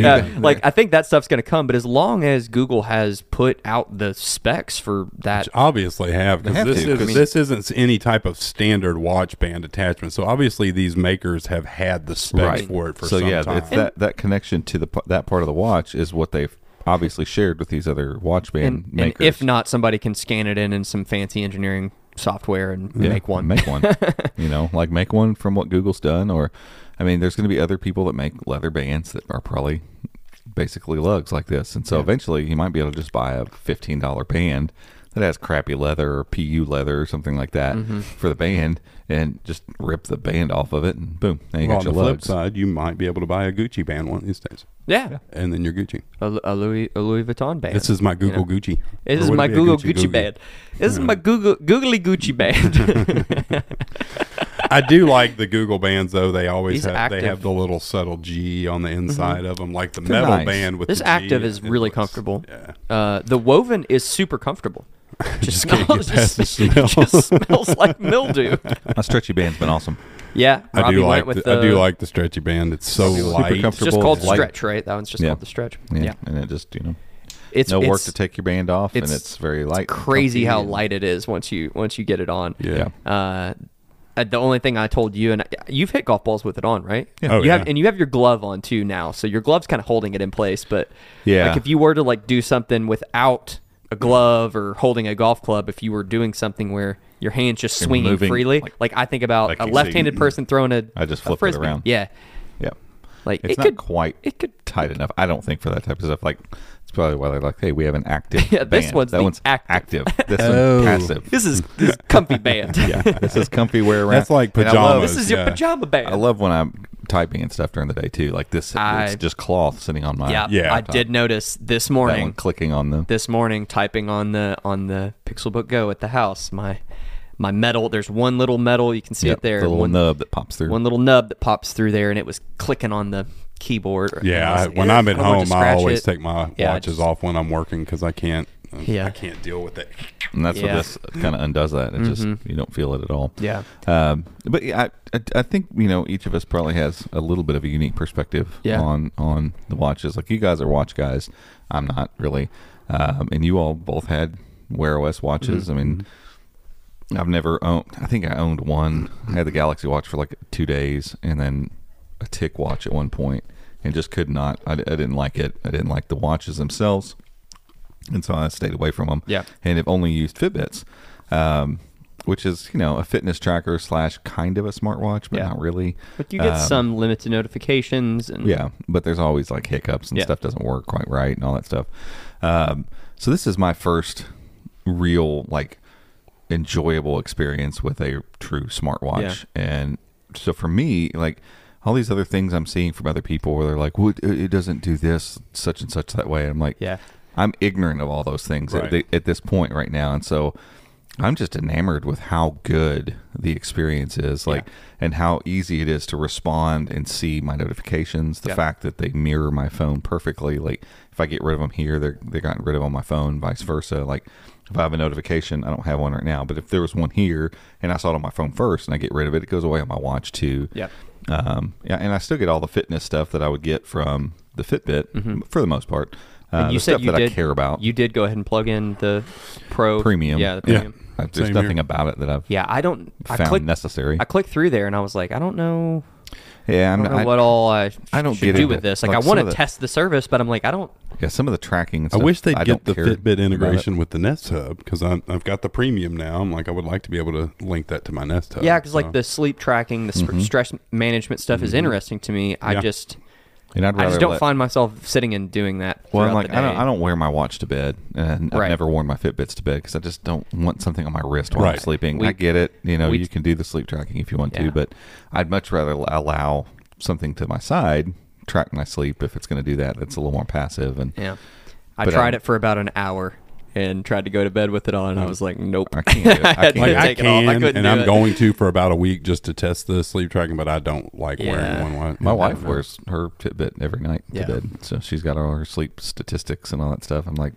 Yeah, Uh, like I think that stuff's going to come, but as long as Google has put out the specs for that, obviously have because have this to, is 'cause- this isn't any type of standard watch band attachment. So obviously these makers have had the specs Right. for it for so some yeah, time. it's that that connection to the that part of the watch is what they've obviously shared with these other watch band and, and if not, somebody can scan it in in some fancy engineering software and Yeah, make one. make one. [LAUGHS] you know, like make one from what Google's done, or I mean, there's going to be other people that make leather bands that are probably basically lugs like this, and so eventually you might be able to just buy a fifteen dollar band that has crappy leather or PU leather or something like that Mm-hmm. for the band, and just rip the band off of it, and boom, now you Well, got on your the flip side, you might be able to buy a Gucci band one of these days, Yeah, and then you're Gucci. A, a Louis a Louis Vuitton band. This is my you Google know. Gucci. This is my it be a Google Gucci Gucci, band. This is my Google googly Gucci band. [LAUGHS] [LAUGHS] I do like the Google bands though. They always These have active- Mm-hmm. they have the little subtle G on the inside of them, like the They're metal nice. band with this the G, active is really looks- comfortable. Yeah, Uh, the woven is super comfortable. [LAUGHS] Just, can't smells, get past the [LAUGHS] just, smell. just smells like mildew. [LAUGHS] My stretchy band's been awesome. Yeah, I do like with the, I do like the stretchy band. It's so Super comfortable. It's just called light. stretch, right? That one's just Yeah. called the stretch. Yeah, Yeah, and it just you know it's no work to take your band off, and it's- it's very light. and crazy how light it is once you once you get it on. Yeah. Uh, uh, the only thing I told you, and you've hit golf balls with it on, right? Yeah. Oh, you have, yeah. and you have your glove on too now, so your glove's kind of holding it in place. But Yeah. like if you were to like do something without a glove or holding a golf club, if you were doing something where your hands just You're swinging moving, freely, like- like, I think about like a left-handed see- person throwing a I just flip it around. Yeah, Yeah, like it's it not could quite it could tight enough. I don't think for that type of stuff. Like it's probably why they're like, hey, we have an active. [LAUGHS] Yeah, this band. one's that the one's active. This Oh. one's passive. This is this is comfy band. [LAUGHS] yeah, this is comfy wear around. That's like And I love- pajamas. This is your Yeah. pajama band. I love when I'm typing and stuff during the day too. Like this, I- it's just cloth sitting on my Yeah, Yeah. I did notice this that morning. one clicking on the. this morning typing on the on the Pixelbook Go at the house. My my metal. There's one little metal you can see Yep, it there. the little one, nub that pops through. one little nub that pops through there, and it was clicking on the keyboard. Yeah, I, when "Eh, I'm at I home, I always it." take my Yeah, watches just- off when I'm working because I can't. Yeah. I can't deal with it. and that's Yeah. what this kind of undoes that. It just you don't feel it at all. Yeah, Um, but yeah, I, I, I think you know each of us probably has a little bit of a unique perspective Yeah. on on the watches. Like you guys are watch guys, I'm not really, um, and you all both had Wear OS watches. Mm-hmm. I mean, I've never owned. I think I owned one. I had the Galaxy watch for like two days, and then a TicWatch at one point, and just could not. I, I didn't like it. I didn't like the watches themselves, and so I stayed away from them. Yeah. and have only used Fitbits. Um, which is you know a fitness tracker slash kind of a smartwatch, but Yeah. not really. but you get Um, some limited notifications and Yeah, but there's always like hiccups and Yeah. stuff doesn't work quite right and all that stuff. Um, so this is my first real like enjoyable experience with a true smartwatch, and so for me, like all these other things I'm seeing from other people where they're like, "Well, it- it doesn't do this, such and such that way." I'm like, Yeah. I'm ignorant of all those things at, Right. the, at this point right now, and so I'm just enamored with how good the experience is, like, and how easy it is to respond and see my notifications. The Yeah. fact that they mirror my phone perfectly, like, if I get rid of them here, they're they got rid of on my phone, vice versa. Like, if I have a notification, I don't have one right now, but if there was one here and I saw it on my phone first and I get rid of it, it goes away on my watch too. Yep. Um, yeah, and I still get all the fitness stuff that I would get from the Fitbit for the most part. Uh, Mm-hmm. And you the said stuff you that did I care about. You did go ahead and plug in the Pro Premium. Yeah, the Yeah. premium. Uh, there's Same nothing here. about it that I've Yeah, I don't. I found clicked. necessary. I clicked through there and I was like, I don't know. Yeah, I I'm don't know I, what all I, I don't should get do with this. Like, like I want to test the service, but I'm like, I don't. yeah, some of the tracking. And I wish they'd I get the Fitbit integration with the Nest Hub because I've got the premium now. I'm like, I would like to be able to link that to my Nest Hub. Yeah, because so- like the sleep tracking, the Mm-hmm. stress management stuff is interesting to me. I Yeah. just, And I'd I just don't let- find myself sitting and doing that. Well, I'm like the I don't. I don't wear my watch to bed, and I've never worn my Fitbits to bed because I just don't want something on my wrist while I'm sleeping. We- I get it. You know, we- you can do the sleep tracking if you want Yeah. to, but I'd much rather allow something to my side track my sleep if it's going to do that. That's a little more passive and Yeah, I tried um, it for about an hour and tried to go to bed with it on. and I mm. was like, nope, I can't do it. [LAUGHS] I can't. like I take it off. I couldn't and do I'm it. going to for about a week just to test the sleep tracking, but I don't like Yeah. wearing one. Wa- My wife wears her Fitbit every night Yeah. to bed, so she's got all her sleep statistics and all that stuff. I'm like,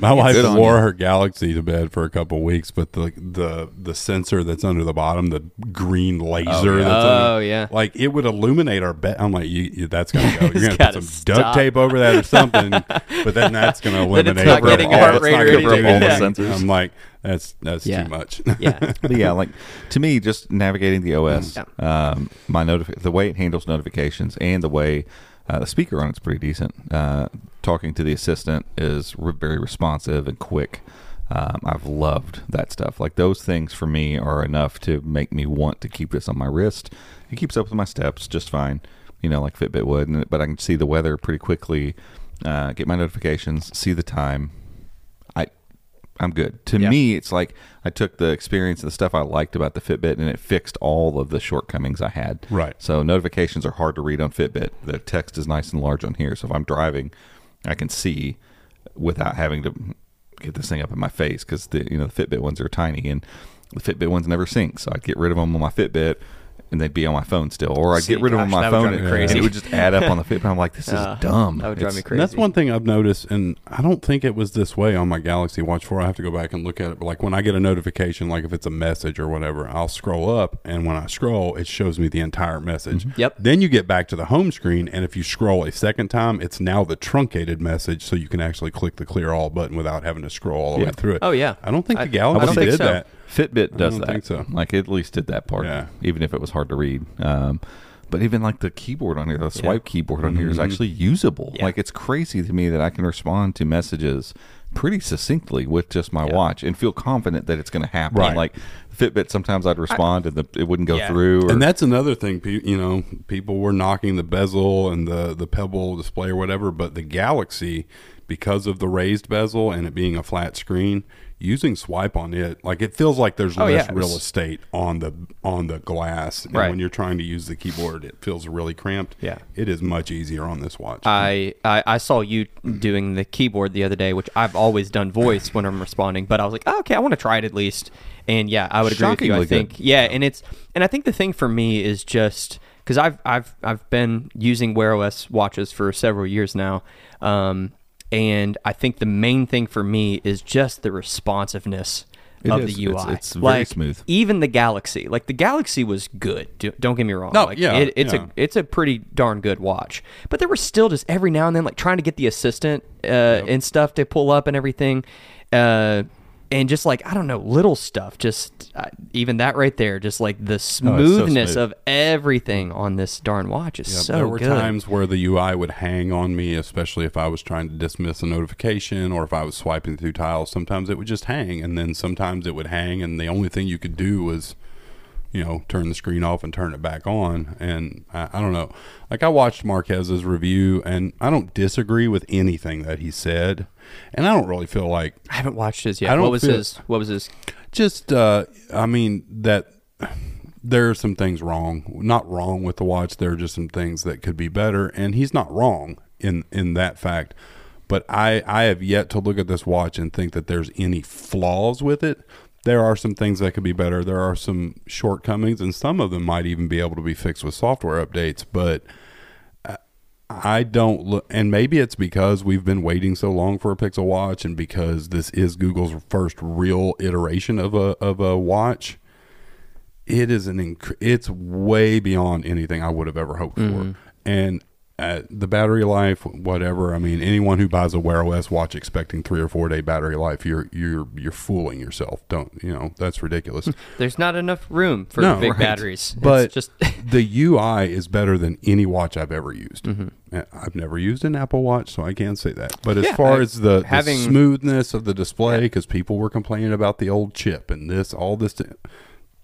My wife wore you. her Galaxy to bed for a couple of weeks, but the the the sensor that's under the bottom, the green laser, yeah. that's Oh, under, yeah. like it would illuminate our bed. I'm like, you, you, that's gonna go. [LAUGHS] You're gonna put some duct tape over that or something, [LAUGHS] but then that's gonna Then eliminate it's all- all- heart rate or anything. All the sensors. I'm like, that's that's Yeah. too much. yeah, [LAUGHS] but yeah, like to me, just navigating the OS, Yeah. um, my notif- the way it handles notifications, and the way uh, the speaker on it's pretty decent. Uh, talking to the assistant is re- very responsive and quick. Um, I've loved that stuff. Like those things for me are enough to make me want to keep this on my wrist. It keeps up with my steps just fine, you know, like Fitbit would. And, but I can see the weather pretty quickly, uh, get my notifications, see the time. I I'm good. To Yeah. me, it's like I took the experience, and the stuff I liked about the Fitbit, and it fixed all of the shortcomings I had. Right. So notifications are hard to read on Fitbit. The text is nice and large on here. So if I'm driving, I can see without having to get this thing up in my face because the you know the Fitbit ones are tiny and the Fitbit ones never sync. So I'd get rid of them on my Fitbit. And they'd be on my phone still, or I'd See, get rid of them on my that would phone, drive me and, crazy. and it would just add up on the Fitbit. I'm like, this is Uh, dumb. that would drive me crazy. That's one thing I've noticed, and I don't think it was this way on my Galaxy Watch 4. I have to go back and look at it. But like when I get a notification, like if it's a message or whatever, I'll scroll up, and when I scroll, it shows me the entire message. Yep. Then you get back to the home screen, and if you scroll a second time, it's now the truncated message, so you can actually click the clear all button without having to scroll all the Yeah. way through it. Oh, yeah. I don't think I- the Galaxy I don't think did so. that. Fitbit does don't that. think so. Like it at least did that part. Yeah. Even if it was hard to read. Um, but even like the keyboard on here, the swipe keyboard on here is Mhm. actually usable. Yeah. Like it's crazy to me that I can respond to messages pretty succinctly with just my Yeah. watch and feel confident that it's going to happen. Right. Like Fitbit, sometimes I'd respond and the, it wouldn't go Yeah. through. Or, and that's another thing you know people were knocking the bezel and the the pebble display or whatever but the galaxy because of the raised bezel and it being a flat screen using swipe on it like it feels like there's Oh, less yeah, real estate on the on the glass and Right. when you're trying to use the keyboard it feels really cramped Yeah. it is much easier on this watch I, I I saw you doing the keyboard the other day, which I've always done voice when I'm responding, but I was like, oh, okay, I want to try it at least. And yeah, I would agree with you. I Shockingly good. think yeah, and it's and I think the thing for me is just because I've I've I've been using Wear OS watches for several years now, um, and I think the main thing for me is just the responsiveness It of is. the UI. it's very like, smooth. Even the Galaxy, like the Galaxy was good. Do- Don't get me wrong. No, like, yeah, it, it's yeah. a it's a pretty darn good watch. But there was still just every now and then like trying to get the assistant uh, and stuff to pull up and everything. Uh, and just like I don't know, little stuff. Just uh, even that right there, just like the smoothness smooth. of everything on this darn watch is Yep, so there were good. times where the UI would hang on me, especially if I was trying to dismiss a notification or if I was swiping through tiles. Sometimes it would just hang, and then sometimes it would hang, and the only thing you could do was, you know, turn the screen off and turn it back on. And I, I don't know. Like I watched Marques's review, and I don't disagree with anything that he said, and I don't really feel like I haven't watched his yet. I don't What was feel- his? What was his? just uh i mean that there are some things wrong not wrong with the watch there are just some things that could be better and he's not wrong in in that fact but i i have yet to look at this watch and think that there's any flaws with it there are some things that could be better there are some shortcomings and some of them might even be able to be fixed with software updates but I don't look, and maybe it's because we've been waiting so long for a Pixel Watch, and because this is Google's first real iteration of a of a watch. It is an inc- it's way beyond anything I would have ever hoped for, mm-hmm. and uh, the battery life, whatever. I mean, anyone who buys a Wear OS watch expecting three or four day battery life, you're you're you're fooling yourself. Don't you know that's ridiculous. [LAUGHS] There's not enough room for No, big right. batteries. But it's just [LAUGHS] the UI is better than any watch I've ever used. Mm-hmm. Uh, I've never used an Apple Watch, so I can't say that. But as Yeah, far I- as the, the having- smoothness of the display, because people were complaining about the old chip and this, all this,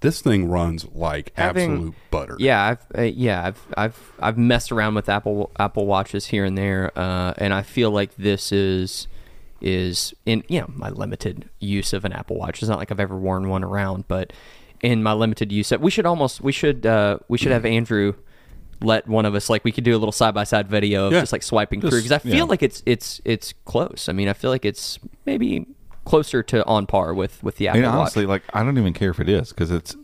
this thing runs like Having- absolute butter. Yeah, I've uh, yeah, I've I've I've messed around with Apple Apple watches here and there, uh, and I feel like this is is in you know my limited use of an Apple Watch. It's not like I've ever worn one around, but in my limited use, we should almost we should uh, we should have Andrew let one of us like we could do a little side by side video of Yeah. just like swiping through because I feel yeah. like it's it's it's close. I mean, I feel like it's maybe closer to on par with with the Apple and Watch. honestly, like I don't even care if it is because it's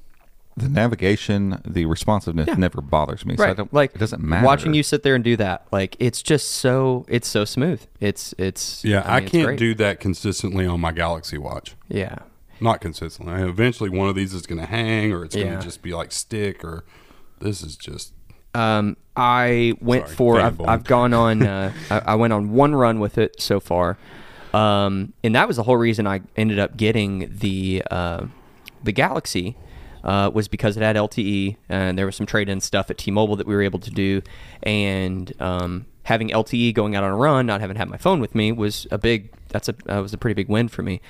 the navigation, the responsiveness Yeah. never bothers me. So I right don't, like it doesn't matter. watching you sit there and do that like it's just so it's so smooth it's it's yeah. I, mean, it's can't do that consistently on my Galaxy Watch. yeah Not consistently. Eventually, one of these is going to hang, or it's going Yeah. to just be like stick, or this is just um i went Sorry, for I've. I've gone on [LAUGHS] uh, I, I went on one run with it so far um and that was the whole reason i ended up getting the uh the galaxy uh, was because it had LTE and there was some trade-in stuff at T-Mobile that we were able to do, and um, having LTE going out on a run, not having had my phone with me was a big. That's a that was a pretty big win for me.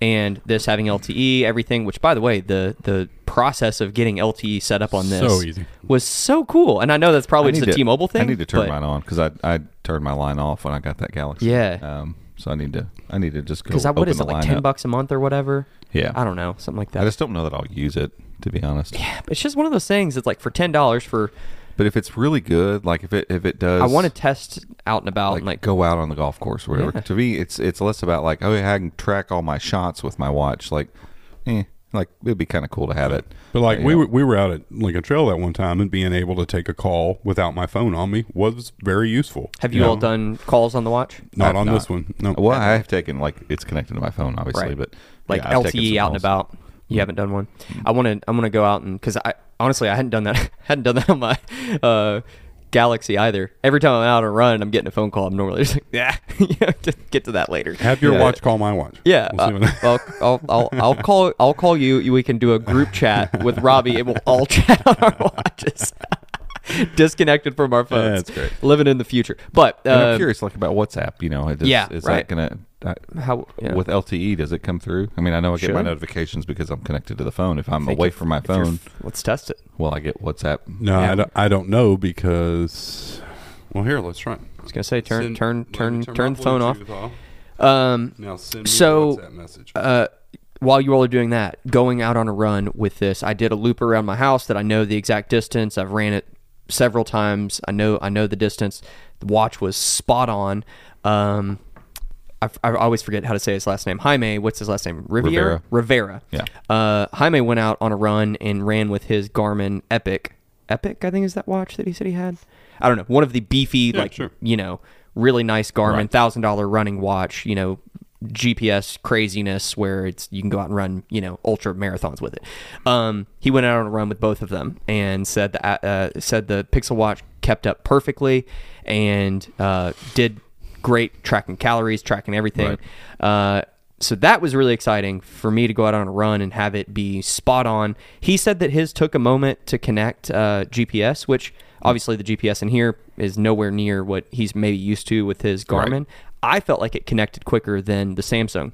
And this having LTE, everything, which by the way, the the process of getting LTE set up on this So easy. was so cool. And I know that's probably I just need a to- T-Mobile thing. I need to turn but- mine on because I I turned my line off when I got that Galaxy. Yeah. Um, So I need to I need to just go Because what open it like ten bucks a month or whatever? Yeah. I don't know, something like that. I just don't know that I'll use it to be honest. Yeah, it's just one of those things. It's like for ten dollars for. But if it's really good, like if it if it does, I want to test out and about like, and like go out on the golf course or whatever. Yeah. To me, it's it's less about like oh I can track all my shots with my watch. Like, eh, like it'd be kind of cool to have it. But like we know. were, we were out at Lincoln Trail that one time, and being able to take a call without my phone on me was very useful. Have you all know? done calls on the watch? Not I've on not. this one. No. Well, I have taken like it's connected to my phone, obviously, Right. but Like yeah, LTE some out and about. You haven't done one. I want to. I'm gonna go out and because I honestly I hadn't done that. [LAUGHS] hadn't done that on my uh, Galaxy either. Every time I'm out and run, I'm getting a phone call. I'm normally just like, yeah, [LAUGHS] you know, just get to that later. Have your watch call my watch. Yeah, We'll uh, I'll, [LAUGHS] I'll, I'll, I'll call. I'll call you. You- We can do a group chat with Robby, and we'll all [LAUGHS] chat on our watches, disconnected from our phones. That's great. Living in the future, but And I'm uh, curious, like about WhatsApp. You know, it is, Yeah, is right. that gonna uh, how yeah. with LTE? Does it come through? I mean, I know I get my notifications because I'm connected to the phone. If I'm Think away if- from my phone, let's test it. well, I get WhatsApp. no, Yeah. I, don't, I don't know because. Well, here, let's try. it. I was gonna say turn, Send- turn, let me turn, turn the phone off. Bluetooth Um, Now send me So, the WhatsApp message. uh, while you all are doing that, going out on a run with this, I did a loop around my house that I know the exact distance. I've ran it several times. I know I know the distance. The watch was spot on. Um, I, I always forget how to say his last name. Jaime, what's his last name? Riviera. Rivera. Yeah. Uh, Jaime went out on a run and ran with his Garmin Epic. Epic, I think, is that watch that he said he had. I don't know. One of the beefy, like sure. you know, really nice Garmin Right. thousand dollar running watch. You know, GPS craziness where it's you can go out and run you know ultra marathons with it. Um, he went out on a run with both of them and said that uh, said the Pixel Watch kept up perfectly and uh, did great tracking calories, tracking everything. Uh, so that was really exciting for me to go out on a run and have it be spot on. He said that his took a moment to connect uh, GPS, which obviously the GPS in here is nowhere near what he's maybe used to with his Right. I felt like it connected quicker than the Samsung.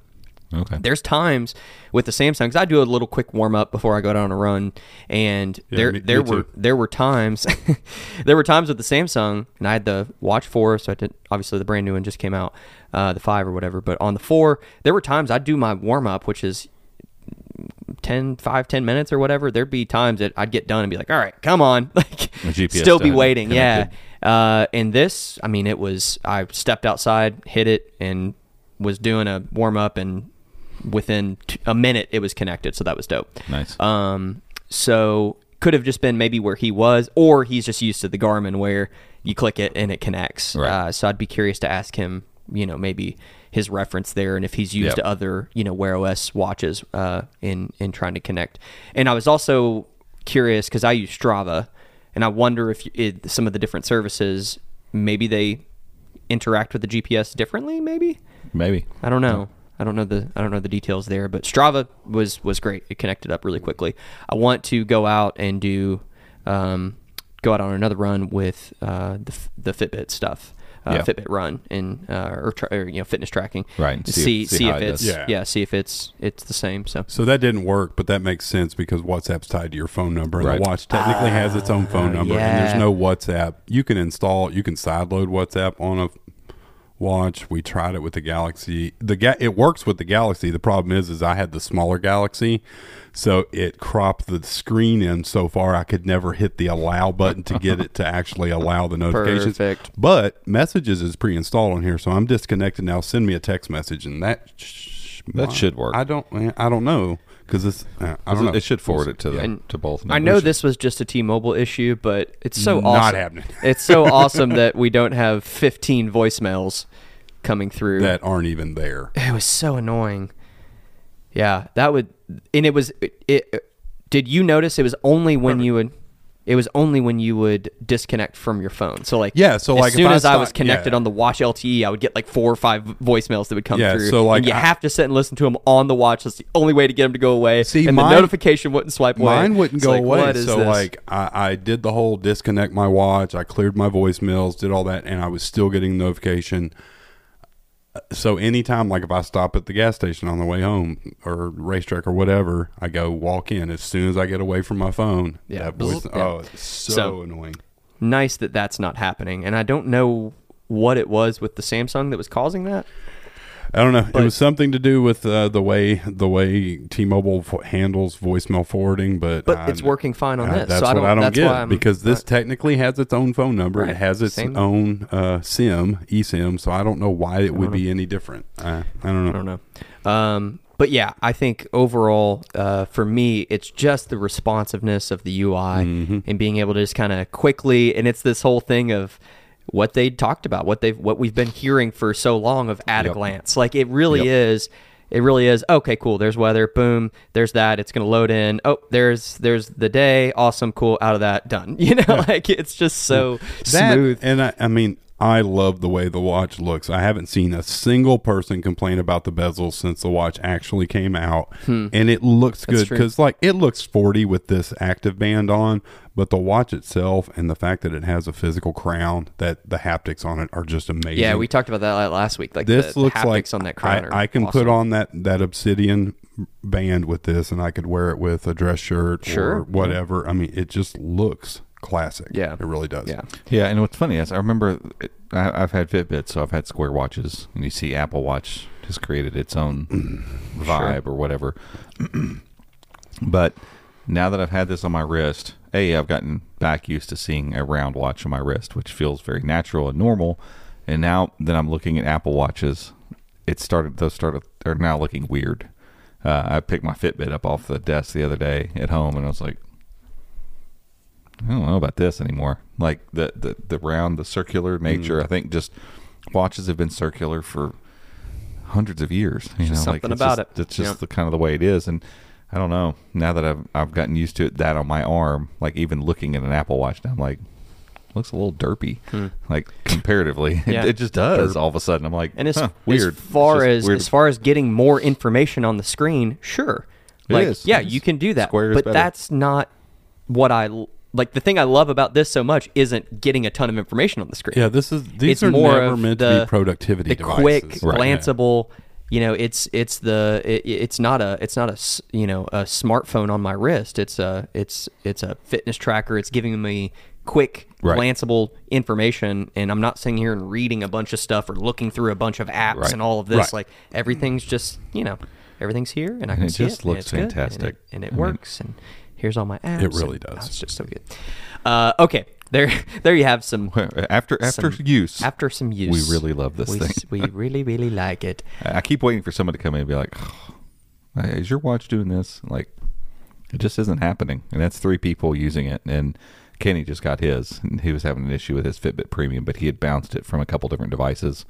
Okay. There's times with the Samsung 'cause I do a little quick warm up before I go out on a run, and Yeah, there me- there me were too. there were times [LAUGHS] there were times with the Samsung, and I had the Watch Four, so I did obviously the brand new one just came out, uh, the five or whatever. But on the four, there were times I'd do my warm up, which is 10, 5, 10 minutes or whatever. There'd be times that I'd get done and be like, all right, come on, [LAUGHS] like GPS still be done, waiting, yeah. Uh, and this, I mean, it was I stepped outside, hit it, and was doing a warm up, and within t- a minute it was connected. So that was dope. Nice. Um, so could have just been maybe where he was, or he's just used to the Garmin where you click it and it connects. Right. Uh, so I'd be curious to ask him, you know, maybe his reference there, and if he's used Yep. other, you know, Wear OS watches uh, in in trying to connect. And I was also curious because I use Strava, and I wonder if it, some of the different services maybe they interact with the GPS differently. Maybe Maybe. I don't know. I don't know the I don't know the details there, but Strava was was great. It connected up really quickly. I want to go out and do um, go out on another run with uh, the the Fitbit stuff. Uh, Yeah. Fitbit run and uh, or, tra- or you know fitness tracking. Right, and see See if- see, see if it it's yeah. Yeah. see if it's it's the same. So So that didn't work, but that makes sense because WhatsApp's tied to your phone number, and Right. the watch technically has its own phone number, and there's no WhatsApp. You can install, you can sideload WhatsApp on a watch. We tried it with the Galaxy. The ga- it works with the Galaxy. The problem is, is I had the smaller Galaxy, so it cropped the screen in so far I could never hit the allow button to get it to [LAUGHS] actually allow the notifications. Perfect. But messages is pre-installed on here, so I'm disconnected now. Send me a text message, and that sh- That should work. I don't. I don't know because it's. Uh, I don't know. It should forward it to the, And to both. I know numbers. this was just a T-Mobile issue, but it's so Not awesome. happening. [LAUGHS] it's so [LAUGHS] awesome that we don't have 15 voicemails coming through. that aren't even there. It was so annoying. Yeah, that would, and it was. It, it- did you notice it was only when you would? It was only when you would disconnect from your phone. So like, Yeah, so, as like, soon I as I was connected yeah. on the Watch LTE, I would get like four or five voicemails that would come Yeah, through. so, like, and you I- have to sit and listen to them on the watch. That's the only way to get them to go away. See, and mine- the notification wouldn't swipe away. Mine wouldn't It's go like, away. So this? like I, I did the whole disconnect my watch. I cleared my voicemails, did all that, and I was still getting notification. So anytime, like if I stop at the gas station on the way home or racetrack or whatever, I go walk in. As soon as I get away from my phone, Yeah. that voice, Yeah. oh, it's so, So- annoying. nice that that's not happening. And I don't know what it was with the Samsung that was causing that. I don't know. But- it was something to do with uh, the way the way T-Mobile fo- handles voicemail forwarding, but But I- it's working fine on I- this. That's so I what don't, I don't get because this uh, technically has its own phone number. Right. It has its Same. own uh, SIM, eSIM. So I don't know why it would be any different. I, I don't know. I don't know. Um, but yeah, I think overall, uh, for me, it's just the responsiveness of the UI Mm-hmm. and being able to just kind of quickly, and it's this whole thing of what they talked about, what they've, what we've been hearing for so long of at a glance. Like it really Yep. is. It really is. Okay, cool. There's weather. Boom. There's that. It's gonna load in. Oh, there's there's the day. Awesome. Cool. Out of that. Done. [LAUGHS] You know, like it's just so That- smooth. And I, I mean, I love the way the watch looks. I haven't seen a single person complain about the bezel since the watch actually came out, and it looks Hmm. That's good because, like, it looks sporty with this active band on. But the watch itself and the fact that it has a physical crown, that the haptics on it are just amazing. Yeah, we talked about that last week. Like this the, looks the like on that crown. I, are I can put on that that obsidian band with this, and I could wear it with a dress shirt Sure, or whatever. I mean, it just looks classic. Yeah. it really does. Yeah. Yeah, and what's funny is I remember it, I, I've had Fitbits, so I've had Square watches, and you see Apple Watch has created its own [CLEARS THROAT] vibe or whatever. [CLEARS THROAT] but now that I've had this on my wrist, a I've gotten back used to seeing a round watch on my wrist, which feels very natural and normal. And now that I'm looking at Apple watches, it started those started are now looking weird. Uh, I picked my Fitbit up off the desk the other day at home, and I was like, I don't know about this anymore. Like the the, the round, the circular nature. Mm. I think just watches have been circular for hundreds of years. You know, like something it's about just- it. It's just Yeah. the kind of the way it is, and I don't know. Now that I've I've gotten used to it, that on my arm, like even looking at an Apple Watch now, I'm like, looks a little derpy. Like comparatively, Hmm. [LAUGHS] Yeah. it, it just does. All of a sudden, I'm like, And as, huh, weird. as far It's as weird. as far as getting more information on the screen, sure, It like is. yeah, It's- you can do that. But that's not what I like. The thing I love about this so much isn't getting a ton of information on the screen. Yeah, this is these It's are more never of meant to the- be productivity the devices. quick, Right. glanceable. You know, it's it's the it, it's not a it's not a you know a smartphone on my wrist. It's a it's it's a fitness tracker. It's giving me quick, Right. glanceable information, and I'm not sitting here and reading a bunch of stuff or looking through a bunch of apps Right. and all of this. Right. Like everything's just you know everything's here, and I And can it see just it. and looks and it- fantastic. and it, I mean- works. And here's all my apps. It really does. oh, it's just so good. Uh, okay, there there you have some [LAUGHS] after after some- use, after some use. we really love this we, thing. we [LAUGHS] really, really like it. I keep waiting for someone to come in and be like, oh, hey, "Is your watch doing this?" Like, it just isn't happening, and that's three people using it. And Kenny just got his, and he was having an issue with his Fitbit Premium, but he had bounced it from a couple different devices,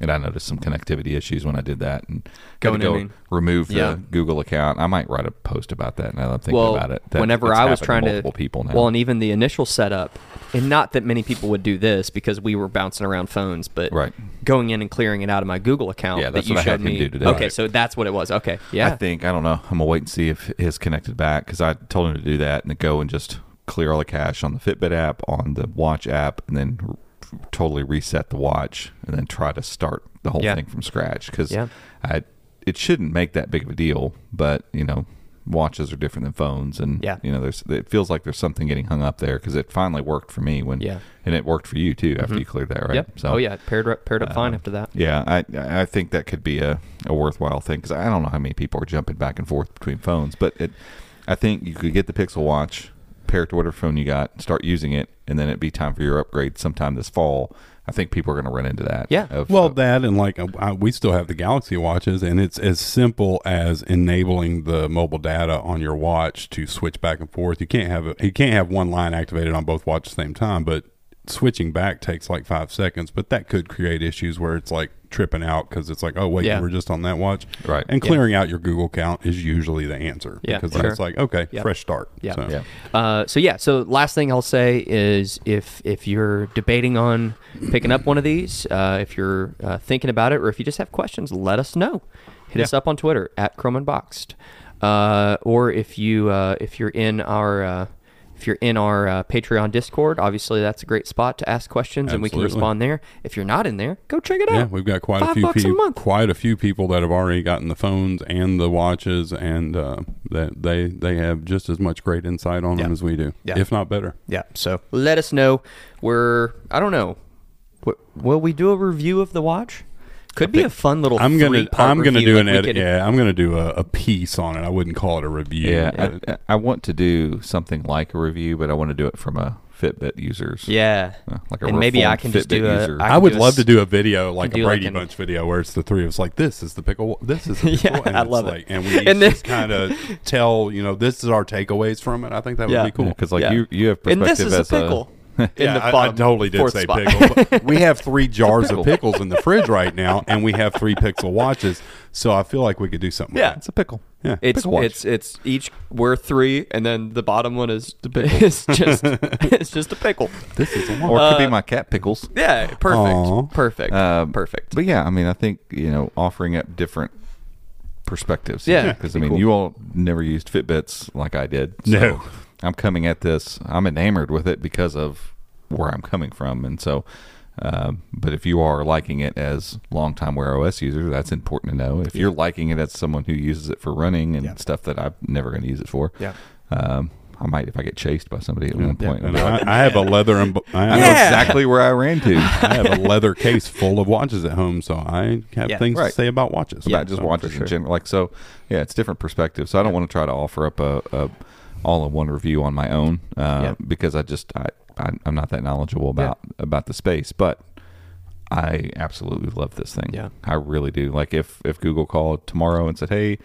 and I noticed some connectivity issues when I did that, and Going to in go remove the Yeah. Google account. I might write a post about that now that I'm thinking well, about it. that whenever I was trying to multiple people now. well, and even the initial setup, and not that many people would do this because we were bouncing around phones, but Right. going in and clearing it out of my Google account. Yeah, that that's you what I had him do today. Okay, Right. so that's what it was. Okay, yeah, I think I don't know. I'm gonna wait and see if his connected back because I told him to do that and then go and just clear all the cache on the Fitbit app, on the watch app, and then totally reset the watch and then try to start the whole Yeah. thing from scratch because Yeah. I it shouldn't make that big of a deal, but you know. Watches are different than phones, and Yeah. you know, there's. It feels like there's something getting hung up there because it finally worked for me when, Yeah. Mm-hmm. and it worked for you too after you cleared that, right? Yep. oh yeah, paired up, paired up fine after that. Yeah, I I think that could be a, a worthwhile thing because I don't know how many people are jumping back and forth between phones, but it, I think you could get the Pixel Watch, pair it to whatever phone you got, start using it, and then it'd be time for your upgrade sometime this fall. I think people are going to run into that. Yeah. Of, Well, of- that and like uh, I, we still have the Galaxy watches, and it's as simple as enabling the mobile data on your watch to switch back and forth. You can't have a, you can't have one line activated on both watches at the same time, but switching back takes like five seconds. But that could create issues where it's like tripping out because it's like, oh wait, Yeah. you were just on that watch, Right. And Yeah. clearing out your Google account is usually the answer Yeah, because sure. then it's like, okay, Yep. fresh start. Yeah. So- yeah. Uh, so yeah, so last thing I'll say is if if you're debating on picking up one of these, uh, if you're uh, thinking about it, or if you just have questions, let us know. Hit us up on Twitter at Chrome Unboxed, uh, or if you uh, if you're in our uh, if you're in our uh, Patreon Discord, obviously that's a great spot to ask questions, and we can respond there. If you're not in there, go check it out. Yeah, we've got quite Five a few people, quite a few people that have already gotten the phones and the watches, and uh, that they they have just as much great insight on them as we do, Yeah. if not better. Yeah. So let us know. We're I don't know. Will we do a review of the watch? Could be a fun little. I'm gonna three-part I'm gonna review, do like an edit. could- Yeah, I'm gonna do a, a piece on it. I wouldn't call it a review. Yeah, but- I, I want to do something like a review, but I want to do it from a Fitbit user's. Yeah, uh, like a and maybe I reformed can just do a. user. I I would do a love to do a video like do a like Brady an- Bunch video where it's the three of us like this is the pickle, this is the [LAUGHS] Yeah, pickle, and I it's love it. and we [LAUGHS] And then- just kind of tell you know this is our takeaways from it. I think that would Yeah. be cool. because like Yeah. you you have perspective And this is a as pickle. A [LAUGHS] in yeah, the I- bottom I, totally did say spot. pickle. We have three [LAUGHS] jars of pickles in the fridge right now, and we have three pixel watches. So I feel like we could do something. Yeah. with it's a pickle. yeah. It's Pickle watch. it's it's each we're three, and then the bottom one is the pi- is [LAUGHS] just it's just a pickle. this is a Or it could Uh, be my cat pickles. Yeah, perfect, Aw. perfect, Um, perfect. But yeah, I mean, I think you know, offering up different perspectives. Yeah. because I mean, you all never used Fitbits like I did. So No. I'm coming at this. I'm enamored with it because of where I'm coming from, and so. Um, but if you are liking it as longtime Wear OS user, that's important to know. If you're liking it as someone who uses it for running and Yeah. stuff that I'm never going to use it for, Yeah. um, I might if I get chased by somebody at one point. And I, I have a leather. And, I, I know Yeah. exactly where I ran to. [LAUGHS] I have a leather case full of watches at home, so I have Yeah. things Right. to say about watches. about just So, watches for in general. Like so, yeah, it's different perspectives. So I don't want to try to offer up a, a all-in-one review on my own uh, Yeah. because I just I, I I'm not that knowledgeable about about the space, but. I absolutely love this thing. Yeah. I really do. Like if if Google called tomorrow and said, "Hey,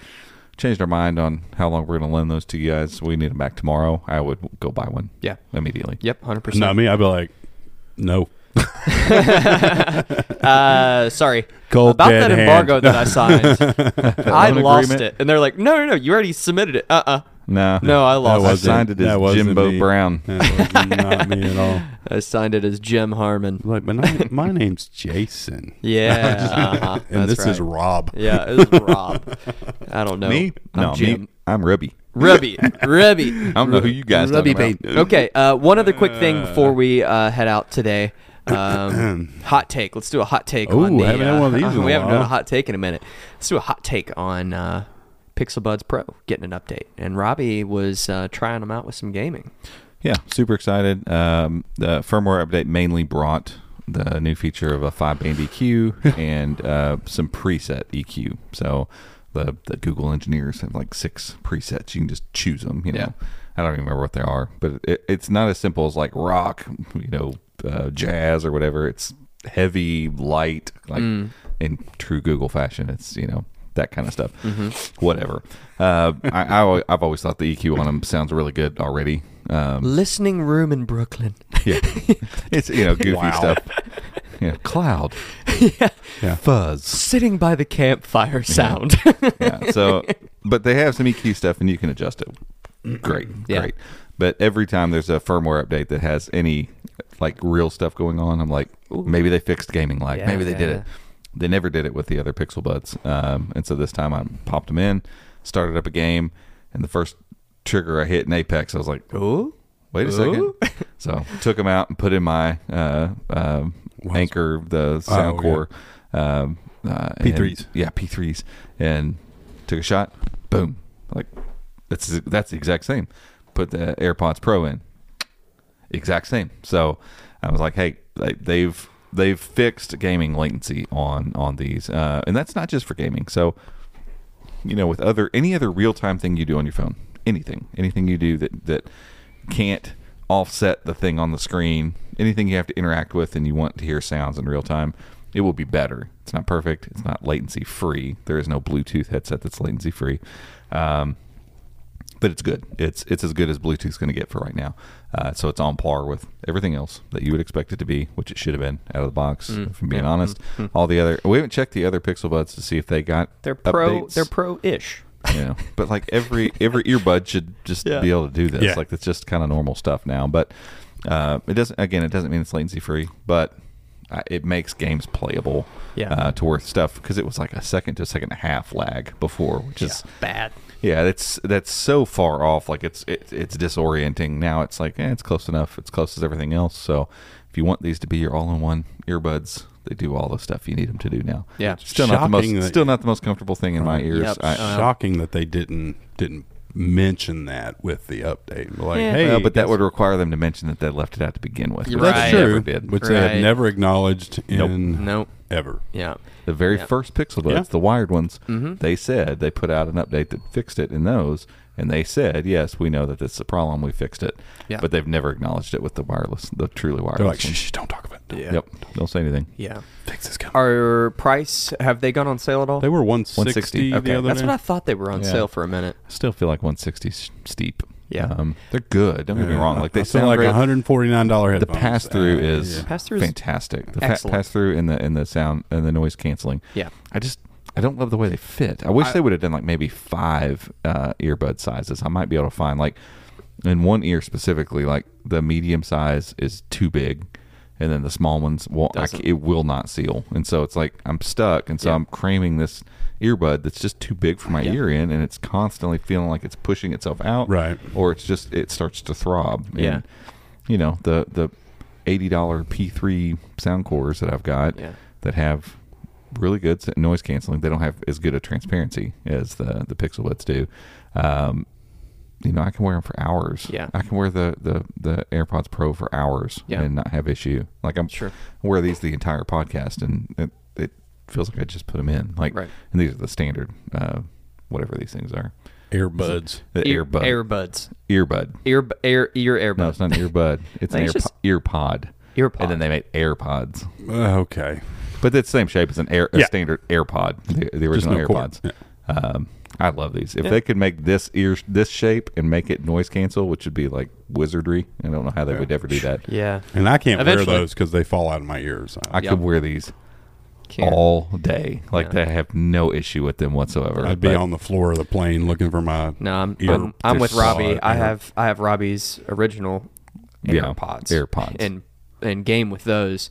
changed our mind on how long we're going to lend those to you guys. We need them back tomorrow." I would go buy one. Yeah. immediately. Yep, hundred percent. Not percent. me. I'd be like, no. Uh, sorry Cold about that embargo hand. that I [LAUGHS] signed. I lost agreement? it, and they're like, "No, no, no, you already submitted it." Uh, uh No, No, I lost I signed it as wasn't Jimbo me. Brown. That was not me at all. [LAUGHS] I signed it as Jim Harmon. Like, but my, my name's Jason. [LAUGHS] Yeah, [LAUGHS] uh-huh, and that's this is. Rob. Yeah, it was Rob. I don't know. Me? I'm no, Jim. me. I'm Rubby. Rubby, Rubby. I don't know who you guys Rubby talking about. Okay, uh, one other quick thing before we uh, head out today. [CLEARS THROAT] Um, hot take. Let's do a hot take Ooh, on the. haven't uh, had one of these in a we haven't done a hot take in a minute. Let's do a hot take on uh, Pixel Buds Pro getting an update. And Robby was uh, trying them out with some gaming. Yeah, super excited. Um, the firmware update mainly brought the new feature of a five band EQ [LAUGHS] and uh, some preset EQ. So the the Google engineers have like six presets. You can just choose them. You know, Yeah. I don't even remember what they are, but it, it's not as simple as like rock, you know, uh, jazz or whatever. It's heavy, light, like in true Google fashion. It's you know that kind of stuff. Whatever. Uh, I, I, I've always thought the EQ on them sounds really good already. Um, Listening room in Brooklyn. yeah, [LAUGHS] it's you know goofy Wow. stuff. Yeah, cloud, Yeah. fuzz. Sitting by the campfire sound. Yeah. So, [LAUGHS] but they have some EQ stuff, and you can adjust it. Great, Yeah. great. But every time there's a firmware update that has any like real stuff going on, I'm like, maybe they fixed gaming lag. Yeah, maybe they did it. They never did it with the other Pixel Buds, um, and so this time I popped them in, started up a game, and the first trigger I hit in Apex, I was like, Ooh. wait a second. [LAUGHS] so took them out and put in my uh, um Anker, the sound yeah. core. Um, uh, P3s. and- yeah, P3s. And took a shot. Boom. Like, that's, that's the exact same. Put the AirPods Pro in. Exact same. So I was like, hey, they- they've they've fixed gaming latency on on these, uh, and that's not just for gaming. So you know, with other any other real time thing you do on your phone, anything, anything you do that that can't offset the thing on the screen, anything you have to interact with and you want to hear sounds in real time, it will be better. It's not perfect. It's not latency free. There is no Bluetooth headset that's latency free. Um, but it's good. It's it's as good as Bluetooth's going to get for right now. Uh, so it's on par with everything else that you would expect it to be, which it should have been out of the box. Mm. If I'm being honest, all the other we haven't checked the other Pixel Buds to see if they got They're pro. updates. They're pro-ish. you know, but like every [LAUGHS] every earbud should just Yeah. be able to do this. Yeah. Like it's just kind of normal stuff now. But uh, it doesn't. Again, it doesn't mean it's latency free, but uh, it makes games playable. Yeah. Uh, to worth stuff because it was like a second to a second and a half lag before, which is Bad. Yeah, that's that's so far off. Like it's it, it's disorienting. Now it's like eh, it's close enough. It's close as everything else. So if you want these to be your all-in-one earbuds, they do all the stuff you need them to do now. Yeah. Still not the most that- still not the most comfortable thing in my ears. Yep. I, Shocking that they didn't didn't mention that with the update. Like, Yeah. hey, well, but that would require them to mention that they left it out to begin with. You're which that's true. never did. Which they Right. have never acknowledged Nope. Nope. Ever. Yeah. The very Yeah. first Pixel Buds, Yeah. the wired ones, Mhm. they said they put out an update that fixed it in those, and they said, yes, we know that this is a problem. We fixed it, Yeah. but they've never acknowledged it with the wireless, the truly wireless. They're like, shh, shh, don't talk about it. Yeah. Yep, don't say anything. Yeah. Fix this coming. Our price have they gone on sale at all? They were 160, 160. the okay. other That's day. what I thought they were on Yeah. sale for a minute. I still feel like 160 steep. Yeah. um, they're good. Don't get me wrong. Like they I sound like great. $149 the headphones. pass through Uh, is yeah. Pass-through is fantastic. The excellent. pass through in the in the sound and the noise canceling. Yeah. I just I don't love the way they fit. I wish I- they would have done like maybe five uh, earbud sizes. I might be able to find like in one ear specifically, like the medium size is too big, and then the small ones will I, Doesn't. ca- it will not seal, and so it's like I'm stuck, and so Yeah. I'm cramming this earbud that's just too big for my Yeah. ear in, and it's constantly feeling like it's pushing itself out, Right. Or it's just it starts to throb. And, Yeah. you know the the eighty dollar P3 Soundcores that I've got Yeah. that have really good noise canceling. They don't have as good a transparency as the the Pixel Buds do. Um, you know, I can wear them for hours. Yeah. I can wear the the the AirPods Pro for hours Yeah. and not have issue. Like I'm Sure. Wear these the entire podcast, and it, it feels like I just put them in. Like, Right. and these are the standard, uh, whatever these things are. Earbuds. The Ear- earbud, Earbuds. earbud. Ear ear ear earbud. No, it's not an earbud. [LAUGHS] It's an Think it's earpo- just- earpod. Earpod. And then they make AirPods. Uh, okay. But it's the same shape as an air, a Yeah. standard AirPod, the, the original no cord. AirPods. Um, I love these. If Yeah. they could make this ear this shape and make it noise cancel, which would be like wizardry, I don't know how they would ever do that. yeah. And I can't Eventually. wear those because they fall out of my ears. I Yep. could wear these Can't. all day. Like Yeah. they have no issue with them whatsoever. I'd be But- on the floor of the plane looking for my. No, I'm ear- I'm, I'm with Robby. solid I have I have Robby's original Yeah, AirPods. AirPods. And and game with those,